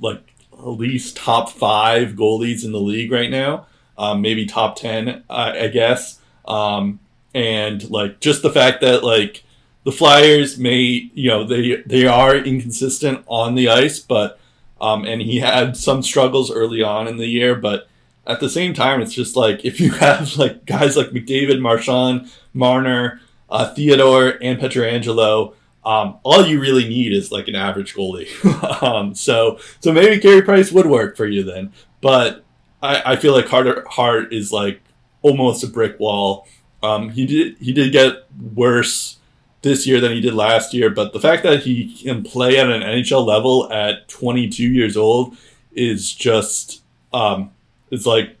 like at least top five goalies in the league right now, um, maybe top ten, I, I guess. Um, and like just the fact that like the Flyers may you know they they are inconsistent on the ice, but um, and he had some struggles early on in the year, but at the same time, it's just like if you have like guys like McDavid, Marchand, Marner, uh, Theodore, and Pietrangelo um, all you really need is like an average goalie. um, so so maybe Carey Price would work for you then. But I, I feel like Carter Hart is like almost a brick wall. Um, he did he did get worse this year than he did last year, but the fact that he can play at an NHL level at 22 years old is just um, it's like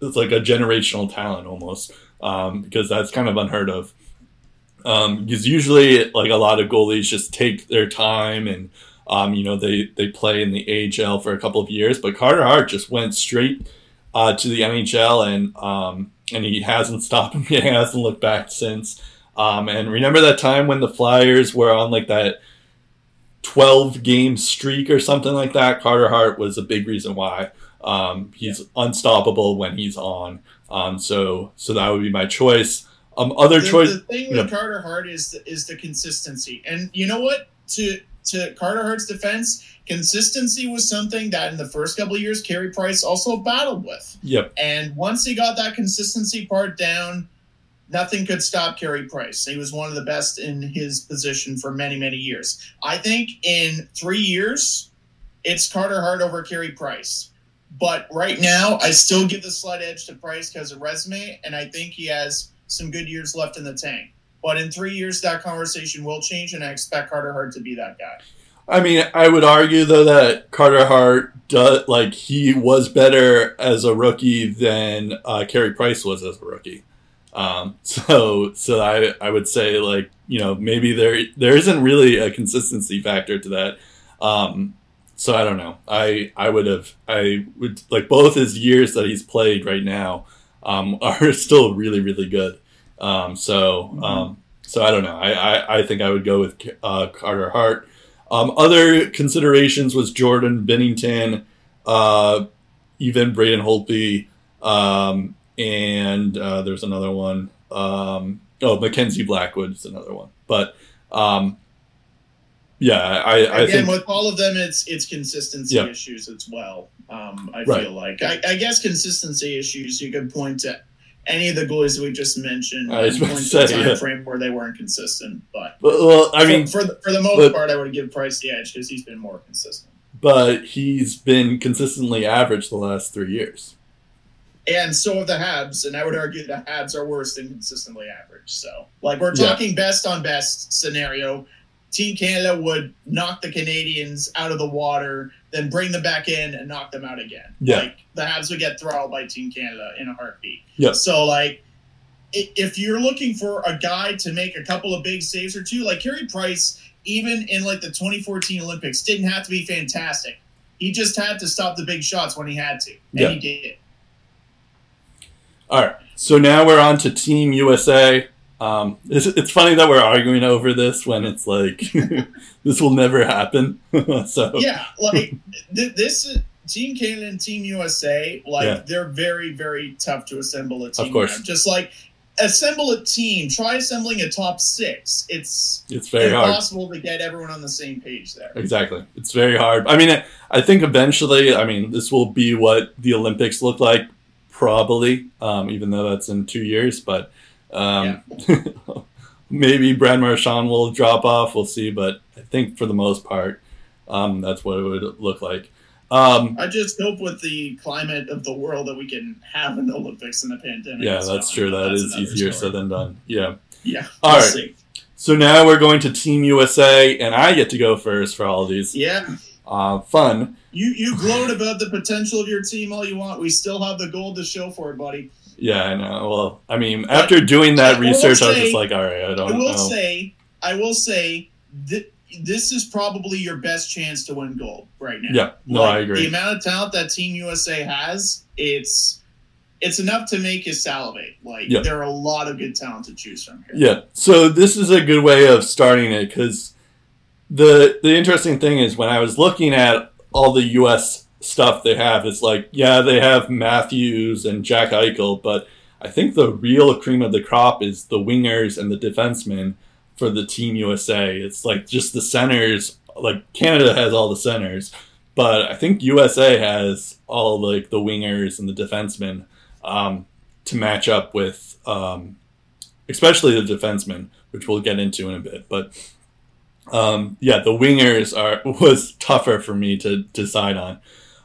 it's like a generational talent almost um, because that's kind of unheard of. Um, because usually, like a lot of goalies, just take their time and um, you know they they play in the AHL for a couple of years. But Carter Hart just went straight uh, to the NHL and um, and he hasn't stopped. He hasn't looked back since. Um, and remember that time when the Flyers were on like that 12 game streak or something like that? Carter Hart was a big reason why. Um, he's yeah. unstoppable when he's on. Um, so so that would be my choice. Um, other the, choice. The thing with know, Carter Hart is the, is the consistency, and you know what? To to Carter Hart's defense, consistency was something that in the first couple of years, Carey Price also battled with. Yep. And once he got that consistency part down, nothing could stop Carey Price. He was one of the best in his position for many, many years. I think in three years, it's Carter Hart over Carey Price. But right now, I still give the slight edge to Price because of resume, and I think he has some good years left in the tank. But in three years, that conversation will change, and I expect Carter Hart to be that guy. I mean, I would argue though that Carter Hart does like he was better as a rookie than uh, Carey Price was as a rookie. Um, so, so I I would say like you know maybe there there isn't really a consistency factor to that. Um, so I don't know. I I would have I would like both his years that he's played right now um, are still really really good. Um, so, mm-hmm. um, so I don't know. I, I, I, think I would go with uh, Carter Hart. Um, other considerations was Jordan Binnington, uh, even Braden Holtby, um, and uh, there's another one. Um, oh, Mackenzie Blackwood is another one. But um, yeah, I, I again think, with all of them, it's it's consistency yeah. issues as well. Um, I right. feel like I, I, guess consistency issues you could point to any of the goalies we just mentioned. I was about to say, time yeah. frame where they weren't consistent, but, but well, I mean, for, for the, for the most but, part, I would give Price the edge because he's been more consistent. But he's been consistently average the last three years. And so have the Habs, and I would argue the Habs are worse than consistently average. So, like, we're talking yeah. best on best scenario. Team Canada would knock the Canadiens out of the water then bring them back in and knock them out again. Yeah. Like the Habs would get throttled by Team Canada in a heartbeat. Yeah. So like if you're looking for a guy to make a couple of big saves or two, like Carey Price, even in like the 2014 Olympics, didn't have to be fantastic. He just had to stop the big shots when he had to, and yeah. he did. All right, so now we're on to Team USA. Um, it's, it's funny that we're arguing over this when it's like this will never happen. so yeah, like th- this Team Canada and Team USA, like yeah. they're very very tough to assemble a team. Of course, just like assemble a team. Try assembling a top six. It's It's very hard. impossible to get everyone on the same page there. Exactly. It's very hard. I mean, I think eventually, I mean, this will be what the Olympics look like, probably, um, even though that's in two years. But um, maybe Brad Marchand will drop off. We'll see. But I think for the most part, um, that's what it would look like. Um, I just hope with the climate of the world that we can have an Olympics in the pandemic. yeah, that's true. That That's is easier story. said than done. Yeah. Yeah. All right. see. So now we're going to Team USA, and I get to go first for all of these. Yeah. Uh, fun. You you gloat about the potential of your team all you want. We still have the gold to show for it, buddy. Yeah, I know. Well, I mean, after doing that I research, I was just like, all right, I I don't I will know. say, I will say, th- this is probably your best chance to win gold right now. yeah, no, Like, I agree. The amount of talent that Team USA has, it's it's enough to make you salivate. Like Yeah. there are a lot of good talent to choose from here. Yeah, so this is a good way of starting it because the the interesting thing is when I was looking at all the U.S. stuff they have, it's like yeah, they have Matthews and Jack Eichel, but I think the real cream of the crop is the wingers and the defensemen for the Team USA. It's like just the centers. Like Canada has all the centers, but I think USA has all like the wingers and the defensemen um, to match up with, um, especially the defensemen, which we'll get into in a bit. But um, yeah, the wingers are was tougher for me to decide on.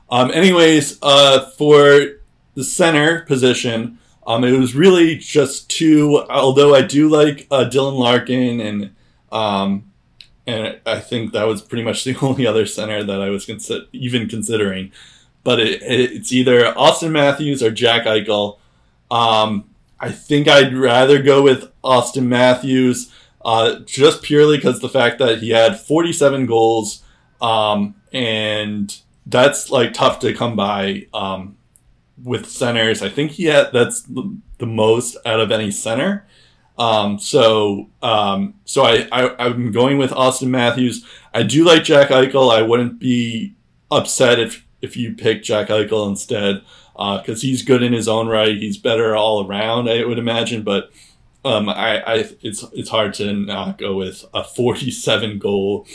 Um, anyways, uh, for the center position, um, it was really just two. Although I do like uh, Dylan Larkin and um, and I think that was pretty much the only other center that I was consi- even considering. But it, it, it's either Auston Matthews or Jack Eichel. Um, I think I'd rather go with Auston Matthews, uh, just purely because the fact that he had 47 goals, um, and that's like tough to come by um, with centers. I think he had that's the, most out of any center. Um, so um, so I, I I'm going with Auston Matthews. I do like Jack Eichel. I wouldn't be upset if if you pick Jack Eichel instead because he's good in his own right. He's better all around, I would imagine. But um, I, I it's it's hard to not go with a 47 goal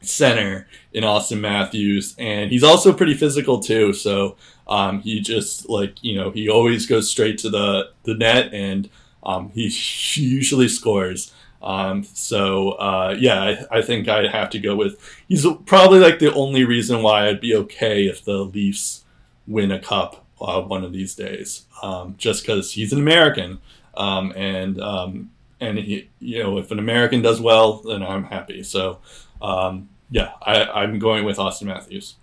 center in Auston Matthews, and he's also pretty physical too. So um, he just like you know he always goes straight to the the net, and um, he usually scores. Um, so uh, yeah, I, I think I'd have to go with. He's probably like the only reason why I'd be okay if the Leafs win a cup uh, one of these days, um, just because he's an American, um, and um, and he, you know, if an American does well, then I'm happy. So, um, yeah, I, I'm going with Auston Matthews.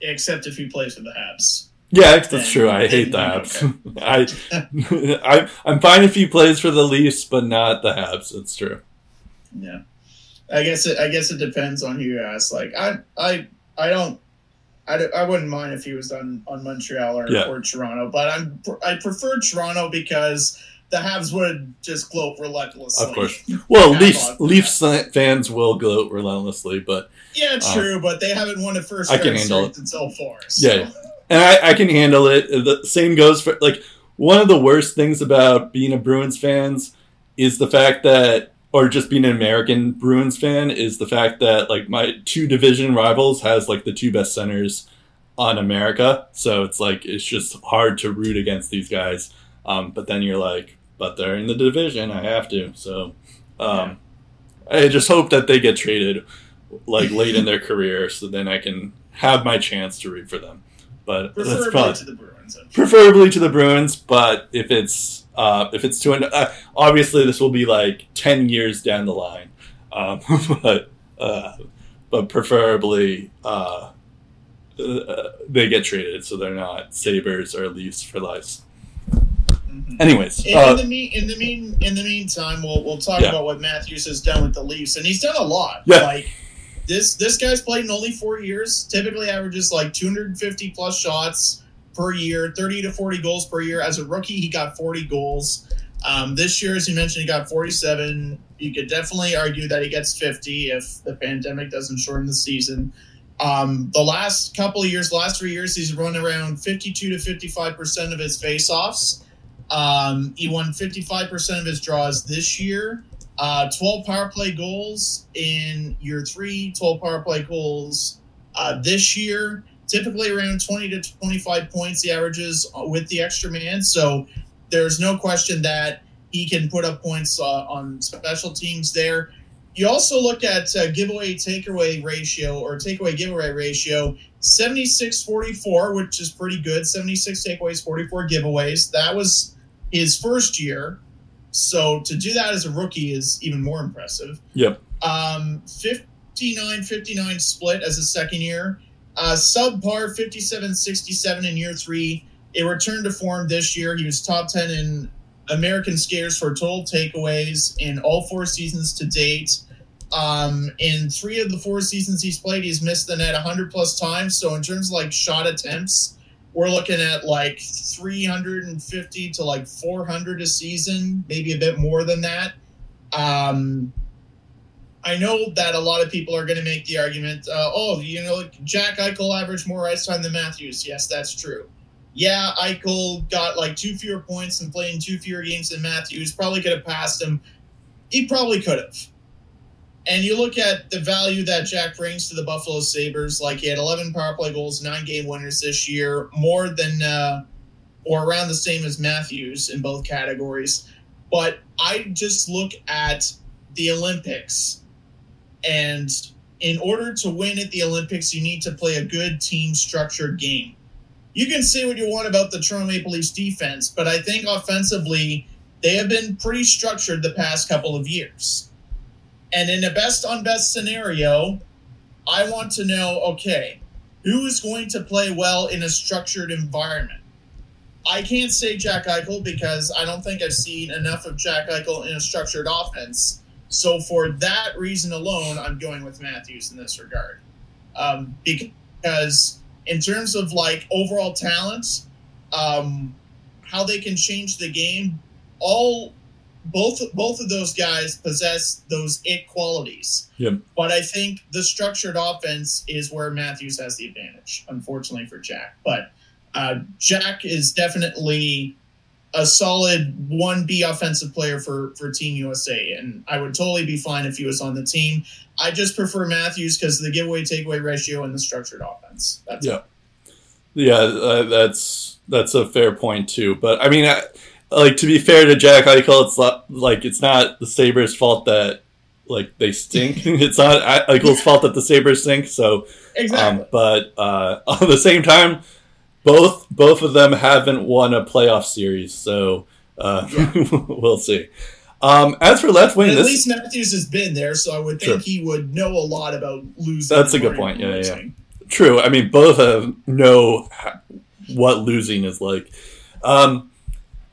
Except if he plays for the Habs. Yeah, that's true. I hate the Habs. I, I, I'm fine if he plays for the Leafs, but not the Habs. That's true. Yeah. I guess it. I guess it depends on who you ask. Like I, I, I don't. I, I wouldn't mind if he was on on Montreal or, Yeah. or Toronto, but I'm I prefer Toronto because the Habs would just gloat relentlessly. Of course. Well, Yeah, Leafs but- Leafs fans will gloat relentlessly, but Yeah, Uh, true, but they haven't won a first I can handle series until four. Yeah, yeah. and I, I can handle it. The same goes for like one of the worst things about being a Bruins fans is the fact that, or just being an American Bruins fan, is the fact that like my two division rivals has like the two best centers on America. So it's like it's just hard to root against these guys. Um, but then you're like, but they're in the division, I have to. So um, I just hope that they get traded like late in their career, so then I can have my chance to root for them. But that's Preferably probably to the Bruins. Preferably to the Bruins. But if it's uh, if it's two and uh, obviously this will be like ten years down the line, um, but uh, but preferably uh, uh, they get traded so they're not Sabres or Leafs for life. Mhm. Anyways, In, uh, in the mean, in the mean, in the meantime, we'll we'll talk Yeah. about what Matthews has done with the Leafs, and he's done a lot. Yeah. Like this, this guy's played in only four years. Typically, averages like 250 plus shots per year, 30 to 40 goals per year. As a rookie, he got 40 goals. Um, this year, as you mentioned, he got 47. You could definitely argue that he gets 50 if the pandemic doesn't shorten the season. Um, the last couple of years, last three years, he's run around 52 to 55 percent of his faceoffs. Um, he won 55% of his draws this year. Uh, 12 power play goals in year three, 12 power play goals uh, this year. Typically around 20 to 25 points, the averages with the extra man. So there's no question that he can put up points uh, on special teams there. You also look at uh, giveaway takeaway ratio or takeaway giveaway ratio 76 44, which is pretty good. 76 takeaways, 44 giveaways. That was his first year. So to do that as a rookie is even more impressive. Yep. Um, 59 59 split as a second year. Uh, subpar 57 67 in year three. It returned to form this year. He was top 10 in American skaters for total takeaways in all four seasons to date. Um, in three of the four seasons he's played, he's missed the net 100 plus times. So in terms of like shot attempts, we're looking at like 350 to like 400 a season, maybe a bit more than that. Um, I know that a lot of people are going to make the argument, uh, oh, you know, Jack Eichel averaged more ice time than Matthews. Yes, that's true. Yeah, Eichel got like two fewer points and played in two fewer games than Matthews. Probably could have passed him. He probably could have. And you look at the value that Jack brings to the Buffalo Sabres, like he had 11 power play goals, nine game winners this year, more than uh, or around the same as Matthews in both categories. But I just look at the Olympics, and in order to win at the Olympics, you need to play a good team structured game. You can say what you want about the Toronto Maple Leafs defense, but I think offensively, they have been pretty structured the past couple of years and in a best on best scenario, I want to know okay, who is going to play well in a structured environment? I can't say Jack Eichel because I don't think I've seen enough of Jack Eichel in a structured offense. So for that reason alone, I'm going with Matthews in this regard. Um, because in terms of like overall talent, um, how they can change the game, all both both of those guys possess those it qualities. Yep. But I think the structured offense is where Matthews has the advantage, unfortunately for Jack. But uh, Jack is definitely a solid one B offensive player for for Team USA, and I would totally be fine if he was on the team. I just prefer Matthews because of the giveaway takeaway ratio and the structured offense. That's yeah, it. yeah, uh, that's that's a fair point too. But I mean. I, like to be fair to Jack Eichel, it's not, like it's not the Sabres' fault that like they stink. it's not Eichel's fault that the Sabres stink. So, exactly. Um, but uh, at the same time, both both of them haven't won a playoff series, so uh, yeah. we'll see. Um, as for left wing, at this... least Matthews has been there, so I would think sure. he would know a lot about losing. That's a good point. Yeah, yeah. True. I mean, both of them know what losing is like. Um,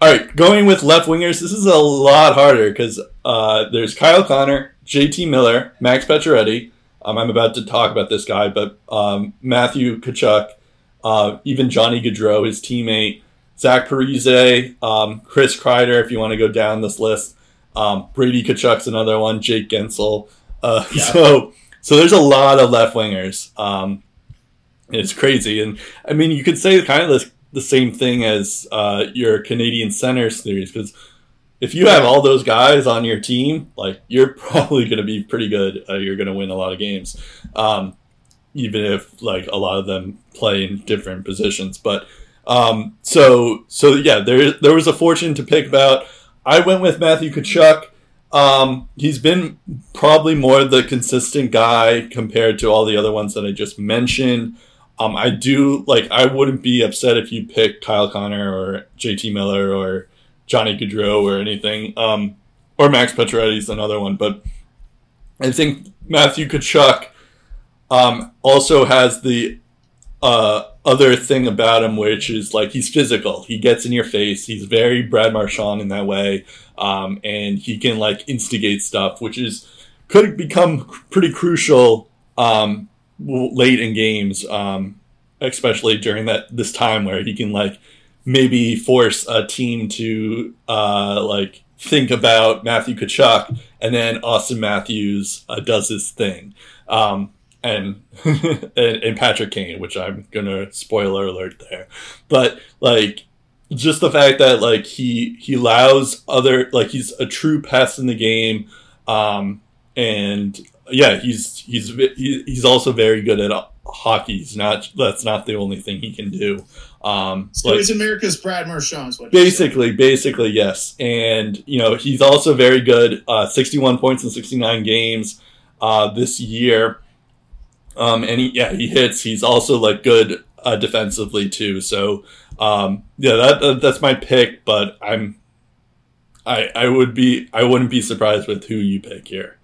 all right, going with left wingers. This is a lot harder because uh, there's Kyle Connor, JT Miller, Max Pacioretty. Um, I'm about to talk about this guy, but um, Matthew Tkachuk, uh, even Johnny Gaudreau, his teammate, Zach Parise, um, Chris Kreider, if you want to go down this list. Um, Brady Tkachuk's another one. Jake Guentzel. Uh, yeah. So, so there's a lot of left wingers. Um, it's crazy, and I mean, you could say kind of this the same thing as uh, your Canadian centers series because if you have all those guys on your team, like you're probably going to be pretty good. Uh, you're going to win a lot of games, um, even if like a lot of them play in different positions. But um, so so yeah, there there was a fortune to pick about. I went with Matthew Tkachuk. Um, he's been probably more the consistent guy compared to all the other ones that I just mentioned. Um, I do like. I wouldn't be upset if you pick Kyle Connor or JT Miller or Johnny Gaudreau or anything. Um, or Max Pacioretty's another one, but I think Matthew Tkachuk um, also has the uh, other thing about him, which is like he's physical. He gets in your face. He's very Brad Marchand in that way, um, and he can like instigate stuff, which is could become pretty crucial um, late in games, um, especially during that this time where he can like maybe force a team to uh, like think about Matthew Tkachuk, and then Auston Matthews uh, does his thing, um, and, and, and Patrick Kane, which I'm gonna spoiler alert there, but like just the fact that like he he allows other like he's a true pest in the game, um, and yeah, he's he's he's also very good at hockey. He's not that's not the only thing he can do. Um, so like, he's America's Brad Marchand. Basically, basically, yes. And you know he's also very good. Uh, Sixty-one points in sixty-nine games uh, this year. Um, and he, yeah, he hits. He's also like good uh, defensively too. So um, yeah, that, that's my pick. But I'm I I would be I wouldn't be surprised with who you pick here.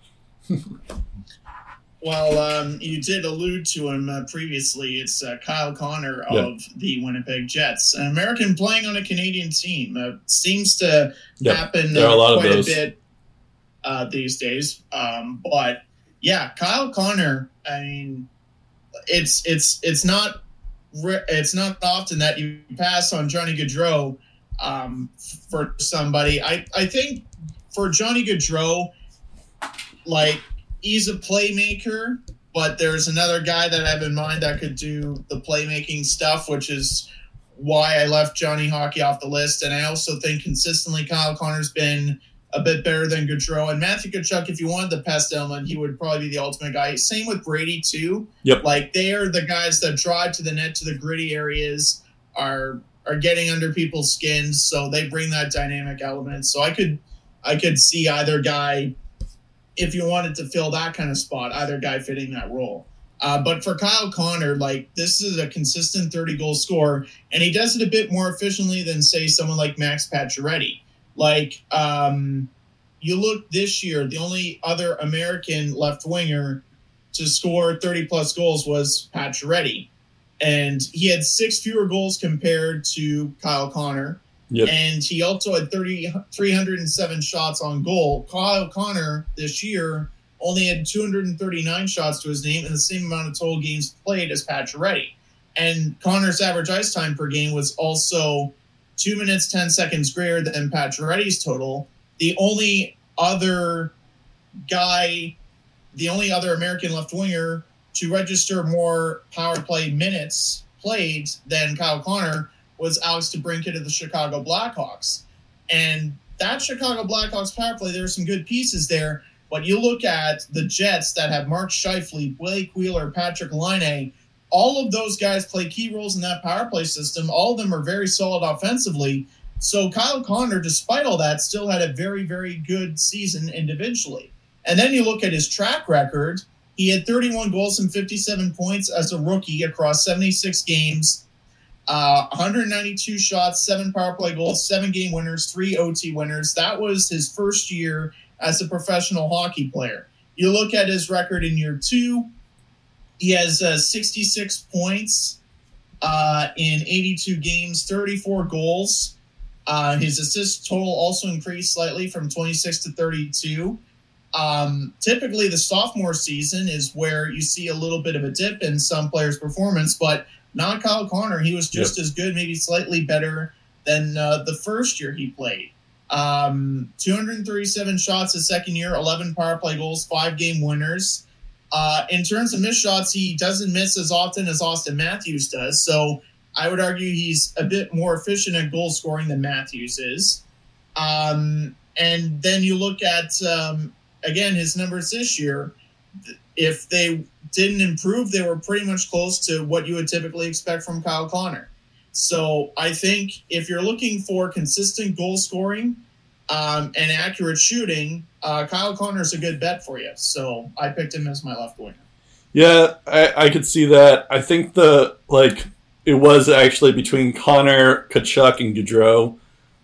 Well, um, you did allude to him uh, previously. It's uh, Kyle Connor of the Winnipeg Jets, an American playing on a Canadian team. Uh, seems to happen there are a lot quite of those. a bit uh, these days. Um, but yeah, Kyle Connor. I mean, it's it's it's not it's not often that you pass on Johnny Gaudreau um, for somebody. I I think for Johnny Gaudreau, like he's a playmaker, but there's another guy that I have in mind that could do the playmaking stuff, which is why I left Johnny Hockey off the list. And I also think consistently Kyle Connor's been a bit better than Gaudreau. And Matthew Tkachuk, if you wanted the pest element, he would probably be the ultimate guy. Same with Brady, too. Yep. Like, they are the guys that drive to the net, to the gritty areas, are are getting under people's skins. So they bring that dynamic element. So I could I could see either guy if you wanted to fill that kind of spot, either guy fitting that role. Uh, but for Kyle Connor, like this is a consistent 30 goal scorer, and he does it a bit more efficiently than say someone like Max Pacioretty. Like um, you look this year, the only other American left winger to score 30 plus goals was Pacioretty, and he had six fewer goals compared to Kyle Connor. Yep. And he also had 30, 307 shots on goal. Kyle Connor this year only had 239 shots to his name and the same amount of total games played as Pacioretty. And Connor's average ice time per game was also two minutes, 10 seconds greater than Pacioretty's total. The only other guy, the only other American left winger to register more power play minutes played than Kyle Connor was Alex DeBrincat of the Chicago Blackhawks. And that Chicago Blackhawks power play, there are some good pieces there. But you look at the Jets that have Mark Scheifele, Blake Wheeler, Patrik Laine, all of those guys play key roles in that power play system. All of them are very solid offensively. So Kyle Connor, despite all that, still had a very, very good season individually. And then you look at his track record. He had 31 goals and 57 points as a rookie across 76 games uh, 192 shots, seven power play goals, seven game winners, three OT winners. That was his first year as a professional hockey player. You look at his record in year two, he has uh, 66 points uh, in 82 games, 34 goals. Uh, his assist total also increased slightly from 26 to 32. Um, typically, the sophomore season is where you see a little bit of a dip in some players' performance, but not Kyle Connor. He was just yep. as good, maybe slightly better than uh, the first year he played. Um, 237 shots his second year, 11 power play goals, five game winners. Uh, in terms of missed shots, he doesn't miss as often as Auston Matthews does. So I would argue he's a bit more efficient at goal scoring than Matthews is. Um, and then you look at, um, again, his numbers this year. If they didn't improve, they were pretty much close to what you would typically expect from Kyle Connor. So I think if you're looking for consistent goal scoring um, and accurate shooting, uh, Kyle Connor is a good bet for you. So I picked him as my left winger. Yeah, I, I could see that. I think the like it was actually between Connor, Tkachuk, and Gaudreau,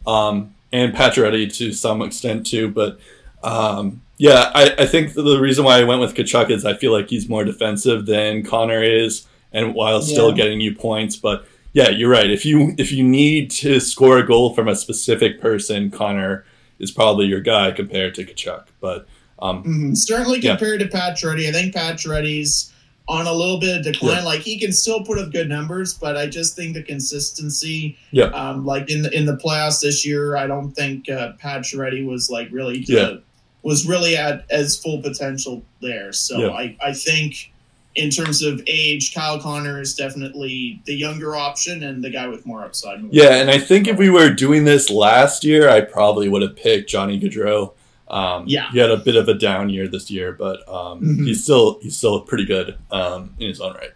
um, and Pacioretty to some extent too. But um, yeah, I, I think the reason why I went with Tkachuk is I feel like he's more defensive than Connor is, and while still Yeah. getting you points. But yeah, you're right. If you if you need to score a goal from a specific person, Connor is probably your guy compared to Tkachuk. But um, Mhm. Certainly Yeah. compared to Pacioretty, I think Pacioretty's on a little bit of decline. Yeah. Like he can still put up good numbers, but I just think the consistency, Yeah. um, like in the in the playoffs this year, I don't think uh, Pacioretty was like really Yeah. Was really at as full potential there. So Yeah. I I think in terms of age, Kyle Connor is definitely the younger option and the guy with more upside. Yeah, and I think if we were doing this last year, I probably would have picked Johnny Gaudreau. Um, Yeah. he had a bit of a down year this year, but um, Mhm. he's still he's still pretty good um, in his own right.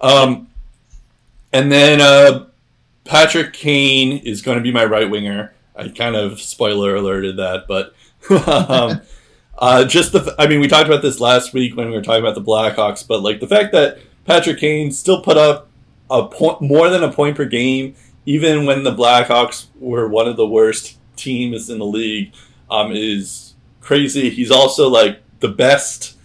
Um, and then uh, Patrick Kane is going to be my right winger. I kind of spoiler alerted that, but um, uh, just the I mean we talked about this last week when we were talking about the Blackhawks, but like the fact that Patrick Kane still put up a point more than a point per game, even when the Blackhawks were one of the worst teams in the league, um, is crazy. He's also like the best.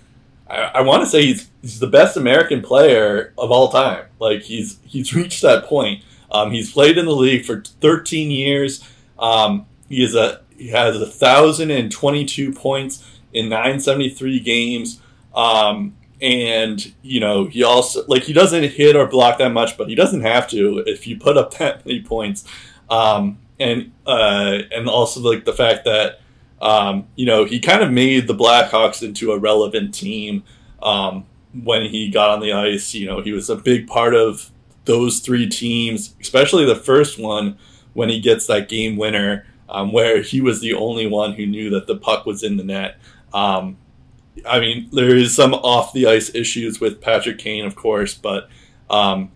I, I want to say he's he's the best American player of all time. Like he's he's reached that point. Um, he's played in the league for 13 years. Um, he is a he has a thousand and twenty two points in 973 games. Um, and you know he also like he doesn't hit or block that much, but he doesn't have to if you put up that many points. Um, and uh, and also like the fact that um, you know he kind of made the Blackhawks into a relevant team um, when he got on the ice. You know he was a big part of those three teams, especially the first one when he gets that game winner, um, where he was the only one who knew that the puck was in the net. Um, I mean, there is some off the ice issues with Patrick Kane, of course, but um,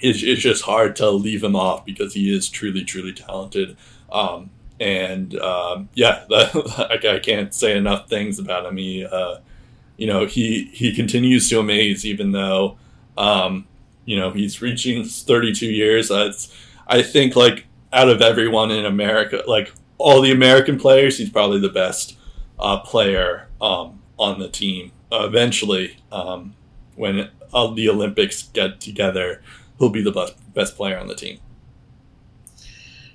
it's, it's just hard to leave him off because he is truly, truly talented. Um, and um, yeah, that, I can't say enough things about him. He, uh, you know, he he continues to amaze, even though, um, you know, he's reaching 32 years. That's I think like out of everyone in America, like all the American players, he's probably the best uh, player um, on the team. Uh, eventually, um, when uh, the Olympics get together, he'll be the best best player on the team.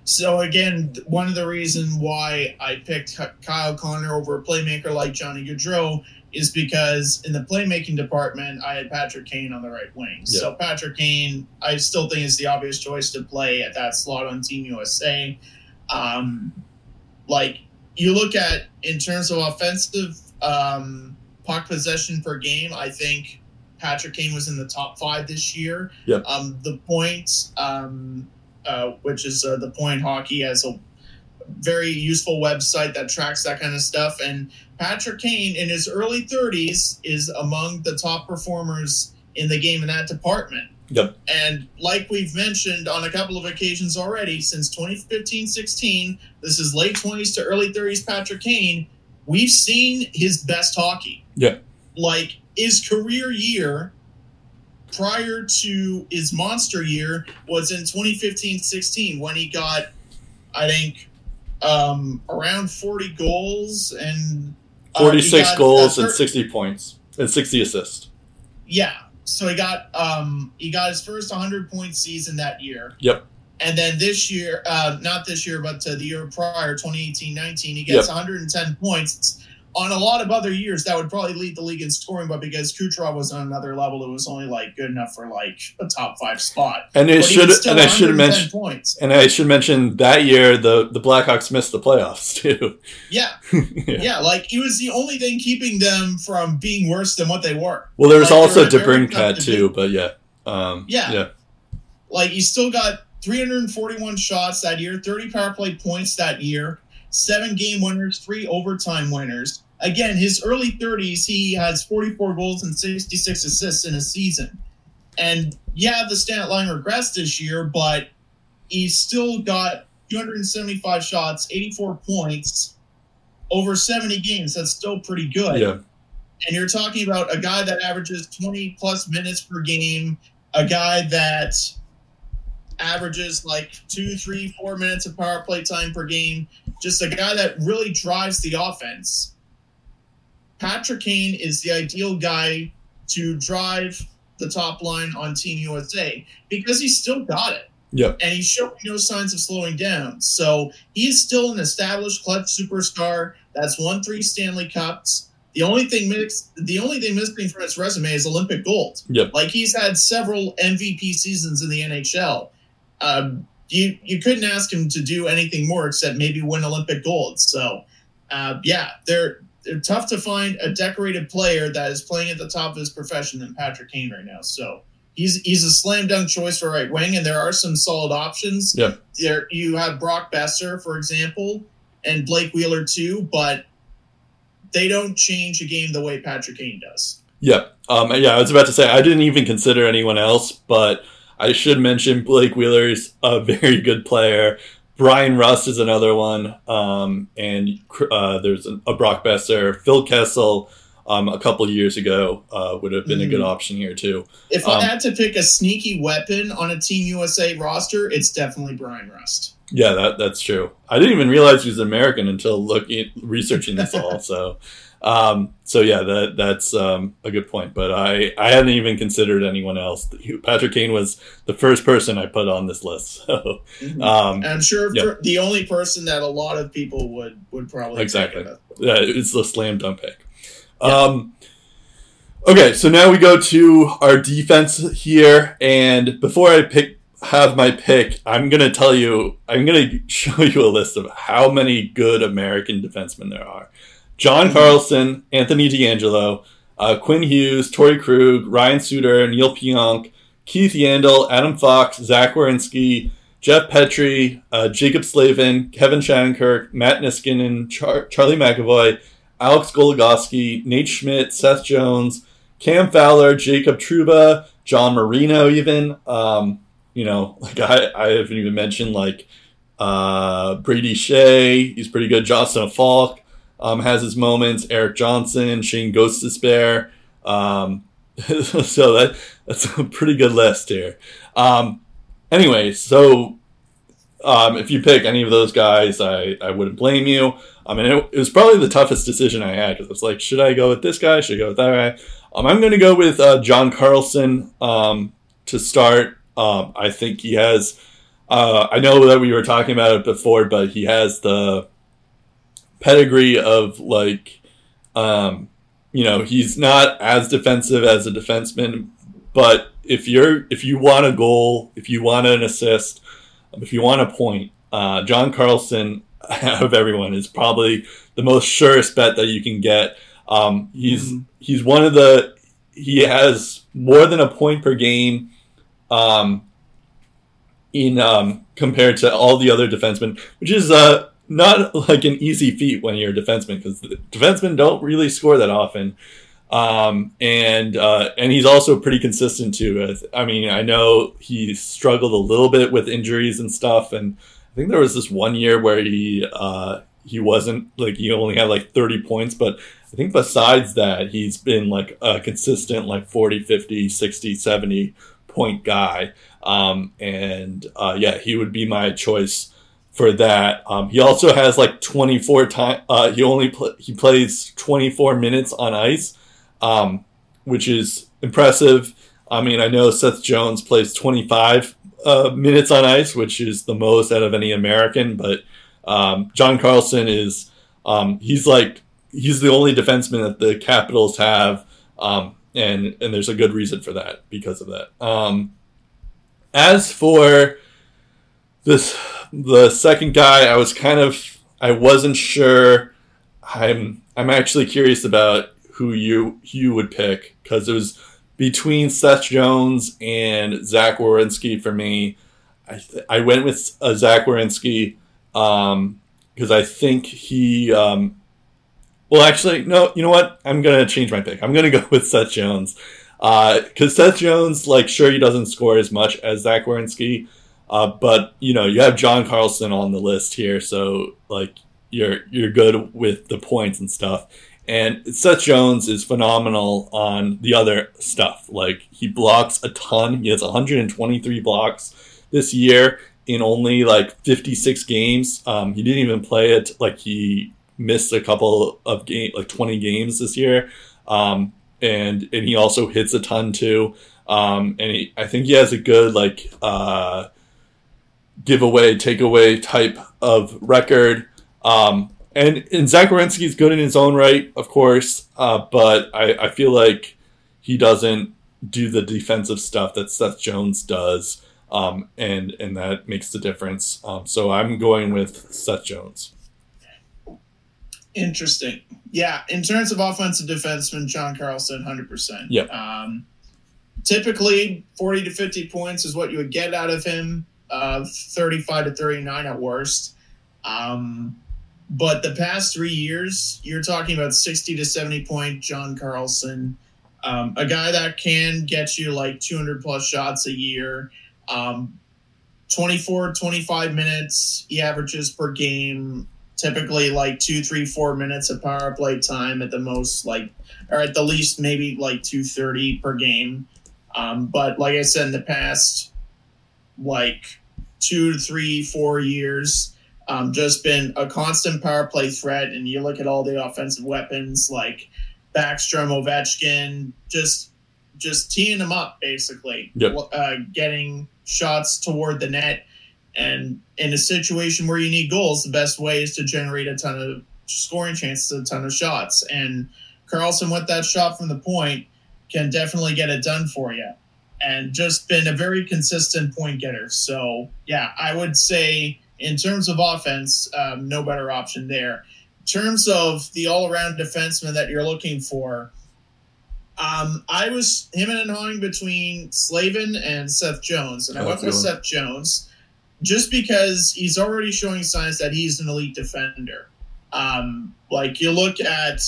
So again, one of the reasons why I picked Kyle Connor over a playmaker like Johnny Gaudreau is because in the playmaking department, I had Patrick Kane on the right wing. So Patrick Kane, I still think is the obvious choice to play at that slot on Team USA. Um, like you look at in terms of offensive um, puck possession per game, I think Patrick Kane was in the top five this year. Yep. Um, the points, um, uh, which is uh, the Point Hockey, has a very useful website that tracks that kind of stuff. And Patrick Kane, in his early 30s, is among the top performers in the game in that department. Yep. And like we've mentioned on a couple of occasions already, since 2015 16, this is late 20s to early 30s Patrick Kane, we've seen his best hockey. Yeah. Like his career year prior to his monster year was in 2015 16 when he got, I think, um, around 40 goals and 46 got, goals uh, and 60 points and 60 assists. Yeah. So he got um he got his first 100 point season that year. Yep. And then this year, uh, not this year, but uh, the year prior, 2018-19, he gets 110 points. On a lot of other years, that would probably lead the league in scoring, but because Kucherov was on another level, it was only like good enough for like a top five spot. And it But should and I should 110 mention points. and I should mention that year the the Blackhawks missed the playoffs too. Yeah, yeah. yeah, like it was the only thing keeping them from being worse than what they were. Well, there was Like, also DeBrincat to too, but yeah. Um, Yeah. yeah. Like he still got 341 shots that year, 30 power play points that year, seven game winners, three overtime winners. Again, his early 30s, he has 44 goals and 66 assists in a season. And yeah, the stat line regressed this year, but he's still got 275 shots, 84 points over 70 games. That's still pretty good. Yeah. And you're talking about a guy that averages 20 plus minutes per game, a guy that averages like two, three, four minutes of power play time per game, just a guy that really drives the offense. Patrick Kane is the ideal guy to drive the top line on Team USA because he's still got it. Yep. And he's showing no signs of slowing down. So he's still an established clutch superstar that's won three Stanley Cups. The only thing mix, the only thing missing from his resume is Olympic gold. Yep. Like he's had several MVP seasons in the NHL. Um, you you couldn't ask him to do anything more except maybe win Olympic gold. So, uh, yeah, there tough to find a decorated player that is playing at the top of his profession than Patrick Kane right now. So he's he's a slam dunk choice for right wing, and there are some solid options. Yep. There you have Brock Boeser, for example, and Blake Wheeler too, but they don't change a game the way Patrick Kane does. Yeah. Um, yeah, I was about to say I didn't even consider anyone else, but I should mention Blake Wheeler's a very good player. Bryan Rust is another one, um, and uh, there's a, a, Brock Boeser, Phil Kessel. Um, a couple years ago uh, would have been mm-hmm. a good mm-hmm. option here too. If I um, had to pick a sneaky weapon on a Team USA roster, it's definitely Bryan Rust. Yeah, that that's true. I didn't even realize he was American until looking researching this all. So um, so yeah, that that's um, a good point. But I I hadn't even considered anyone else. Patrick Kane was the first person I put on this list. So mm-hmm. um, I'm sure yeah. the only person that a lot of people would would probably exactly. Yeah, it's the slam dunk pick. Yeah. Um, okay, so now we go to our defense here, and before I pick have my pick, I'm gonna tell you, I'm gonna show you a list of how many good American defensemen there are. John. Carlson, Anthony DeAngelo, uh, Quinn Hughes, Torey Krug, Ryan Suter, Neal Pionk, Keith Yandle, Adam Fox, Zach Werenski, Jeff Petry, uh, Jaccob Slavin, Kevin Shattenkirk, Matt Niskanen, Char- Charlie McAvoy, Alex Goligoski, Nate Schmidt, Seth Jones, Cam Fowler, Jacob Trouba, John Marino, even. Um, you know, like I, I haven't even mentioned like uh, Brady Skjei. He's pretty good. Justin Faulk um, has his moments. Erik Johnson, Shane Gostisbehere. Um, so that that's a pretty good list here. Um, anyway, so um, if you pick any of those guys, I, I wouldn't blame you. I mean, it, it was probably the toughest decision I had because it's like, should I go with this guy? Should I go with that guy? Um, I'm going to go with uh, John Carlson um, to start. Um, I think he has. Uh, I know that we were talking about it before, but he has the pedigree of like, um, you know, he's not as defensive as a defenseman, but if you're if you want a goal, if you want an assist, if you want a point, uh, John Carlson of everyone is probably the most surest bet that you can get. Um, he's mm-hmm. he's one of the he has more than a point per game um, in um, compared to all the other defensemen, which is uh, not like an easy feat when you're a defenseman because defensemen don't really score that often. Um, and uh, and he's also pretty consistent too. I mean, I know he struggled a little bit with injuries and stuff, and I think there was this one year where he uh, he wasn't like he only had like 30 points, but I think besides that, he's been like a consistent like 40, 50, 60, 70 point guy. Um, and uh, yeah, he would be my choice for that. Um, he also has like 24 time. Uh, he only pl- he plays 24 minutes on ice, um, which is impressive. I mean, I know Seth Jones plays 25 uh, minutes on ice, which is the most out of any American. But um, John Carlson is um, he's like he's the only defenseman that the Capitals have, um, and and there's a good reason for that because of that. Um, as for this the second guy, I was kind of I wasn't sure. I'm I'm actually curious about who you you would pick because it was between Seth Jones and Zach Werenski for me. I th- I went with uh, Zach because um, I think he. Um, well, actually, no. You know what? I'm gonna change my pick. I'm gonna go with Seth Jones because uh, Seth Jones, like, sure he doesn't score as much as Zach Werenski, uh, but you know, you have John Carlson on the list here, so like you're you're good with the points and stuff. And Seth Jones is phenomenal on the other stuff. Like he blocks a ton. He has 123 blocks this year in only like 56 games. Um, he didn't even play it. Like he missed a couple of game, like 20 games this year. Um, and and he also hits a ton too. Um, and he, I think he has a good like uh, giveaway, takeaway type of record. Um, and and Zach is good in his own right, of course, uh, but I, I feel like he doesn't do the defensive stuff that Seth Jones does, um, and and that makes the difference. Um, so I'm going with Seth Jones. Interesting. Yeah, in terms of offensive defenseman, John Carlson, hundred percent. Yeah. Um, typically, forty to fifty points is what you would get out of him. Uh, thirty-five to thirty-nine at worst. Um, but the past three years, you're talking about sixty to seventy point John Carlson, um, a guy that can get you like two hundred plus shots a year. Um, 24 25 minutes he averages per game typically like two, three, four minutes of power play time at the most, like, or at the least maybe like two thirty per game. Um, but like I said in the past, like two, three, four years, um, just been a constant power play threat. And you look at all the offensive weapons like Backstrom, Ovechkin, just just teeing them up basically, yep. uh, getting shots toward the net and in a situation where you need goals, the best way is to generate a ton of scoring chances, a ton of shots. And Carlson, with that shot from the point, can definitely get it done for you. And just been a very consistent point getter. So, yeah, I would say in terms of offense, um, no better option there. In terms of the all around defenseman that you're looking for, um, I was him and hawing between Slavin and Seth Jones, and I went with Seth Jones just because he's already showing signs that he's an elite defender. Um, like you look at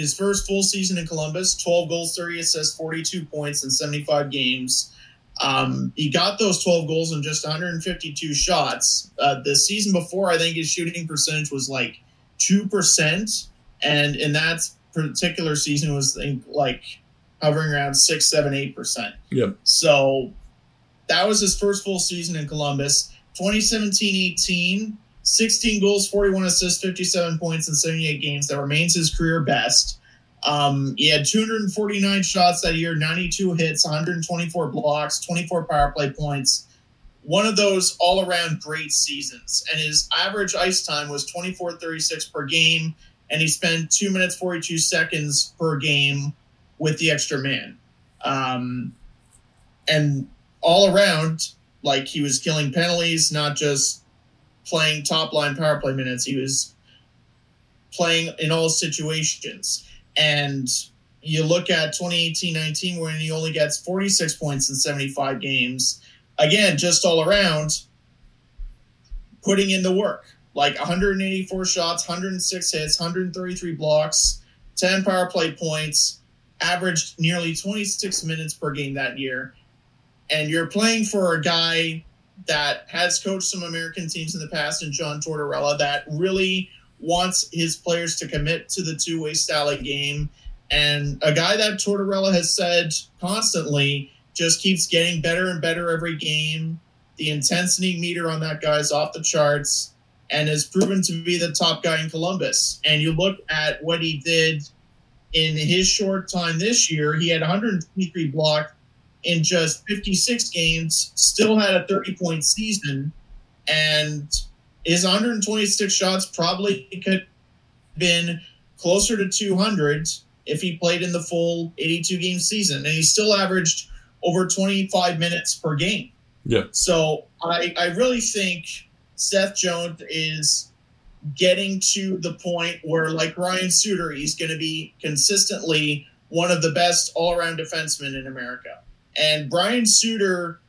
his first full season in Columbus 12 goals, 30 assists, 42 points in 75 games. Um, he got those 12 goals in just 152 shots. Uh, the season before, I think his shooting percentage was like 2%. And in that particular season, was like hovering around 6, 7, 8%. Yep. So that was his first full season in Columbus. 2017-18, 16 goals, 41 assists, 57 points in 78 games. That remains his career best. Um, he had 249 shots that year, 92 hits, 124 blocks, 24 power play points. One of those all around great seasons. And his average ice time was 24.36 per game, and he spent 2 minutes 42 seconds per game with the extra man. Um, and all around, like he was killing penalties, not just playing top line power play minutes. He was playing in all situations. And you look at 2018-19 when he only gets 46 points in 75 games. Again, just all around putting in the work. Like 184 shots, 106 hits, 133 blocks, 10 power play points, averaged nearly 26 minutes per game that year and you're playing for a guy that has coached some American teams in the past, and John Tortorella, that really wants his players to commit to the two way style game. And a guy that Tortorella has said constantly just keeps getting better and better every game. The intensity meter on that guy's off the charts and has proven to be the top guy in Columbus. And you look at what he did in his short time this year, he had 123 blocked in just 56 games, still had a 30 point season, and his 126 shots probably could have been closer to 200 if he played in the full 82 game season. And he still averaged over 25 minutes per game. Yeah. So I, I really think Seth Jones is getting to the point where, like Ryan Suter, he's going to be consistently one of the best all around defensemen in America. And Ryan Suter,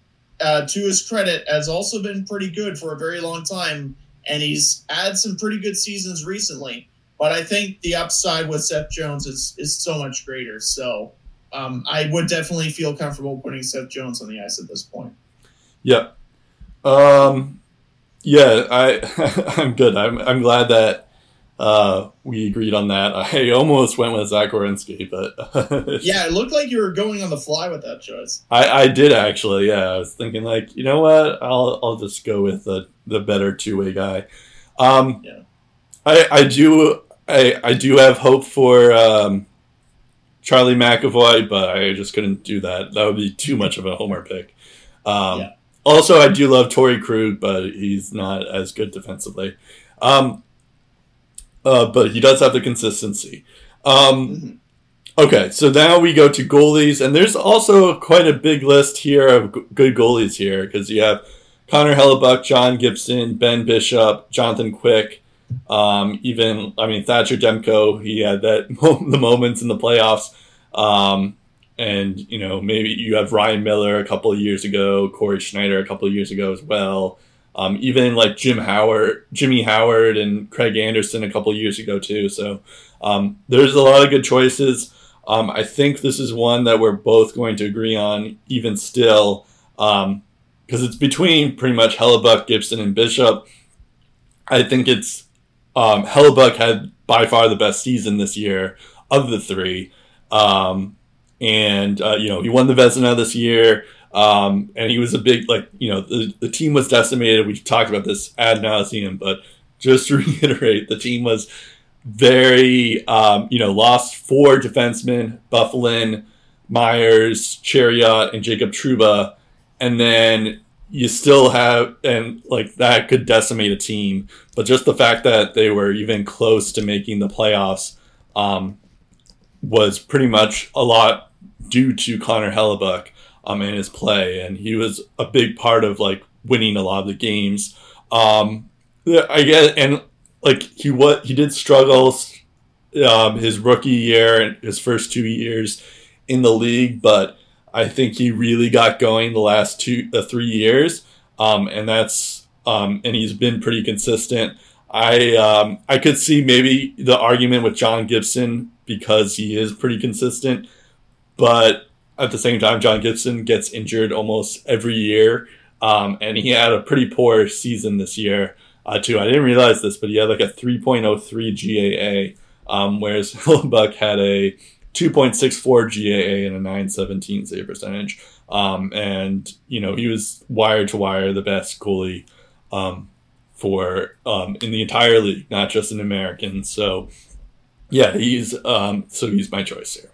uh, to his credit, has also been pretty good for a very long time, and he's had some pretty good seasons recently. But I think the upside with Seth Jones is is so much greater. So um, I would definitely feel comfortable putting Seth Jones on the ice at this point. Yep. Um, yeah, I I'm good. I'm I'm glad that uh, we agreed on that. I almost went with Zach Werenski, but yeah, it looked like you were going on the fly with that choice. I, I did actually. Yeah, I was thinking like, you know what? I'll I'll just go with the the better two way guy. Um, yeah. I I do I I do have hope for um, Charlie McAvoy, but I just couldn't do that. That would be too much of a homer pick. Um, yeah. Also, I do love Torey Krug, but he's not as good defensively. Um, uh, but he does have the consistency. Um, mm-hmm. Okay, so now we go to goalies, and there's also quite a big list here of g- good goalies here because you have Connor Hellebuyck, John Gibson, Ben Bishop, Jonathan Quick, Um, even I mean Thatcher Demko, he had that the moments in the playoffs. Um, and you know maybe you have Ryan Miller a couple of years ago, Cory Schneider a couple of years ago as well. Um, even like Jim Howard, Jimmy Howard, and Craig Anderson a couple years ago too. So um, there's a lot of good choices. Um, I think this is one that we're both going to agree on, even still, because um, it's between pretty much Hellebuyck, Gibson, and Bishop. I think it's um, Hellebuyck had by far the best season this year of the three. Um, and, uh, you know, he won the Vezina this year. Um, and he was a big, like, you know, the, the team was decimated. We've talked about this ad nauseum, but just to reiterate, the team was very, um, you know, lost four defensemen, Byfuglien, Myers, Chiarot, and Jacob Trouba. And then you still have, and like that could decimate a team. But just the fact that they were even close to making the playoffs um, was pretty much a lot due to Connor Hellebuyck um, and his play. And he was a big part of like winning a lot of the games. Um, I guess, and like he what he did struggle um, his rookie year and his first two years in the league, but I think he really got going the last two uh, three years, um, and that's um, and he's been pretty consistent. I um, I could see maybe the argument with John Gibson because he is pretty consistent, but at the same time, John Gibson gets injured almost every year, um, and he had a pretty poor season this year uh, too. I didn't realize this, but he had like a 3.03 GAA, um, whereas Hellebuyck had a 2.64 GAA and a 917 save percentage. Um, and, you know, he was wire to wire the best goalie um, for um, in the entire league, not just an American. So, yeah, he's um, so he's my choice here.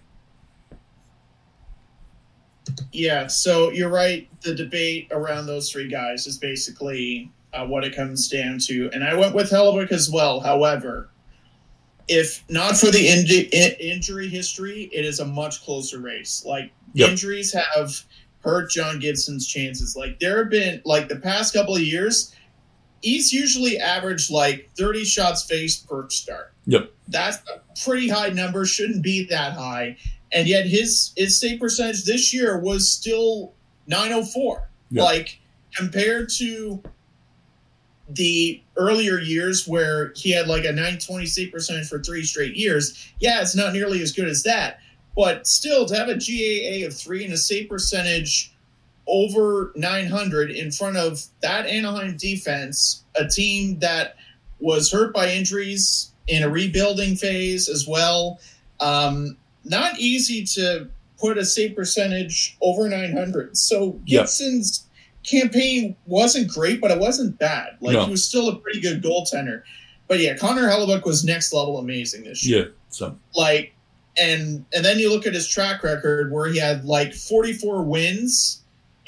Yeah, so you're right. The debate around those three guys is basically uh, what it comes down to. And I went with Hellebuyck as well. However, if not for the in- injury history, it is a much closer race. Like yep. injuries have hurt John Gibson's chances. Like there have been like the past couple of years, he's usually averaged like 30 shots faced per start. Yep. That's a pretty high number, shouldn't be that high. And yet his his save percentage this year was still 904. Yep. Like compared to the earlier years where he had like a 920 save percentage for three straight years, yeah, it's not nearly as good as that. But still, to have a GAA of three and a save percentage over 900 in front of that Anaheim defense, a team that was hurt by injuries in a rebuilding phase as well. Um, not easy to put a save percentage over 900. So Gibson's campaign wasn't great, but it wasn't bad. Like no. he was still a pretty good goaltender. But yeah, Connor Hellebuyck was next level amazing this year. Yeah, so like, and and then you look at his track record where he had like 44 wins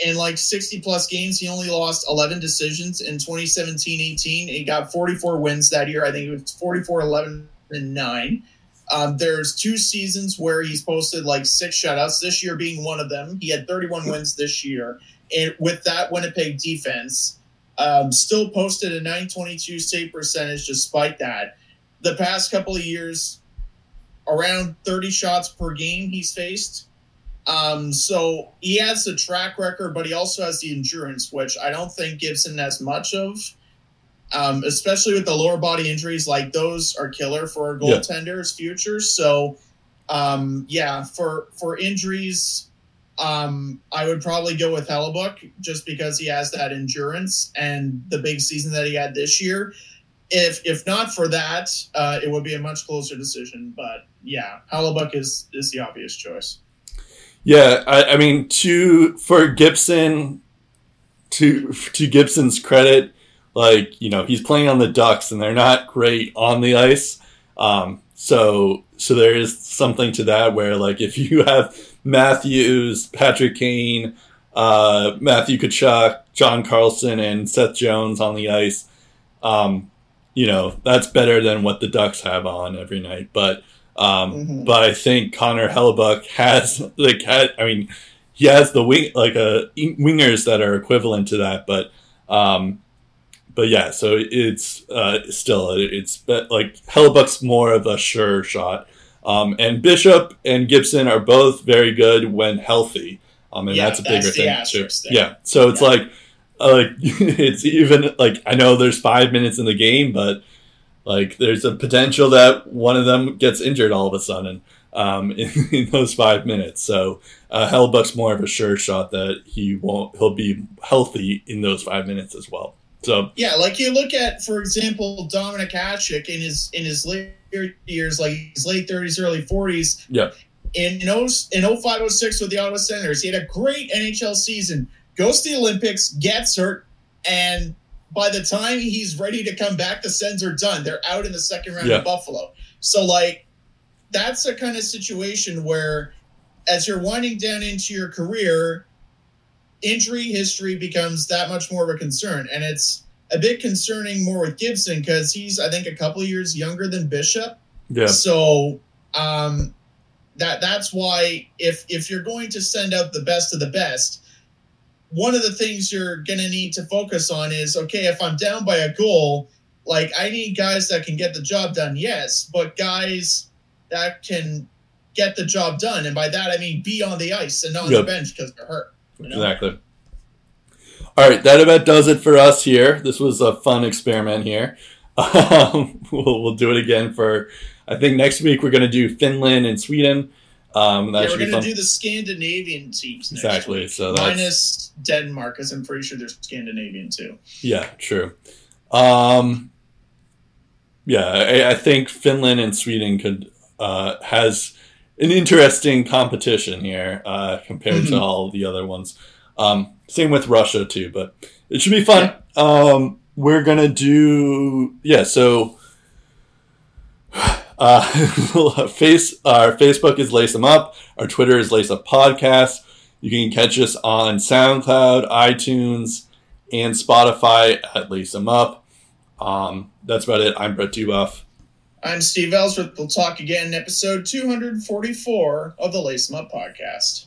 in like 60 plus games. He only lost 11 decisions in 2017-18. He got 44 wins that year. I think it was 44, 11, and nine. Um, there's two seasons where he's posted like six shutouts. This year being one of them. He had 31 wins this year and with that Winnipeg defense. Um, still posted a 922 save percentage despite that. The past couple of years, around 30 shots per game he's faced. Um, so he has the track record, but he also has the endurance, which I don't think Gibson has much of. Um, especially with the lower body injuries, like those are killer for a goaltender's yeah. future. So, um, yeah, for for injuries, um, I would probably go with Hellebuyck just because he has that endurance and the big season that he had this year. If if not for that, uh, it would be a much closer decision. But yeah, Hellebuyck is is the obvious choice. Yeah, I, I mean, to for Gibson, to to Gibson's credit, like you know, he's playing on the Ducks and they're not great on the ice. Um, so so there is something to that where like if you have Matthews, Patrick Kane, uh, Matthew Tkachuk, John Carlson, and Seth Jones on the ice. Um, you know that's better than what the Ducks have on every night. But um, mm-hmm. but I think Connor Hellebuyck has like had, I mean he has the wing like uh, wingers that are equivalent to that. But um, but yeah, so it's uh, still it's like Hellebuyck's more of a sure shot. Um, and Bishop and Gibson are both very good when healthy. Um, and Yeah, that's a bigger thing. too. Yeah, so it's Yeah. like, uh, like it's even like I know there's five minutes in the game, but like there's a potential that one of them gets injured all of a sudden um, in, in those five minutes. So uh, Hellebuyck's more of a sure shot that he won't he'll be healthy in those five minutes as well. So Yeah, like you look at, for example, Dominik Hasek in his in his later years, like his late thirties, early forties. Yeah. In oh, in 05, 06 with the Ottawa Senators, he had a great NHL season. Goes to the Olympics, gets hurt, and by the time he's ready to come back, the Sens are done. They're out in the second round Yeah. of Buffalo. So like, that's a kind of situation where, as you're winding down into your career, injury history becomes that much more of a concern. And it's a bit concerning more with Gibson because he's, I think, a couple of years younger than Bishop. yeah, So um, that that's why if if you're going to send out the best of the best, one of the things you're going to need to focus on is okay, if I'm down by a goal, like I need guys that can get the job done. Yes, but guys that can get the job done, and by that I mean be on the ice and not on Yep. the bench because they're hurt. Exactly. All right, that about does it for us here. This was a fun experiment here. Um, we'll, we'll do it again for, I think next week we're going to do Finland and Sweden. Um, that Yeah, we're going to do the Scandinavian teams next Exactly, week. so that's- minus Denmark, because I'm pretty sure they're Scandinavian too. Yeah, true. Um, yeah, I, I think Finland and Sweden could uh, has an interesting competition here uh, compared to Mhm. all the other ones. Um, same with Russia too, but it should be fun. Um, we're gonna do yeah. So uh, face our Facebook is Lace Them Up. Our Twitter is Lace Up Podcast. You can catch us on SoundCloud, iTunes, and Spotify at Lace Them Up. Um, that's about it. I'm Brett Dubuff. I'm Steve Ellsworth. We'll talk again in episode 244 of the Lace Up podcast.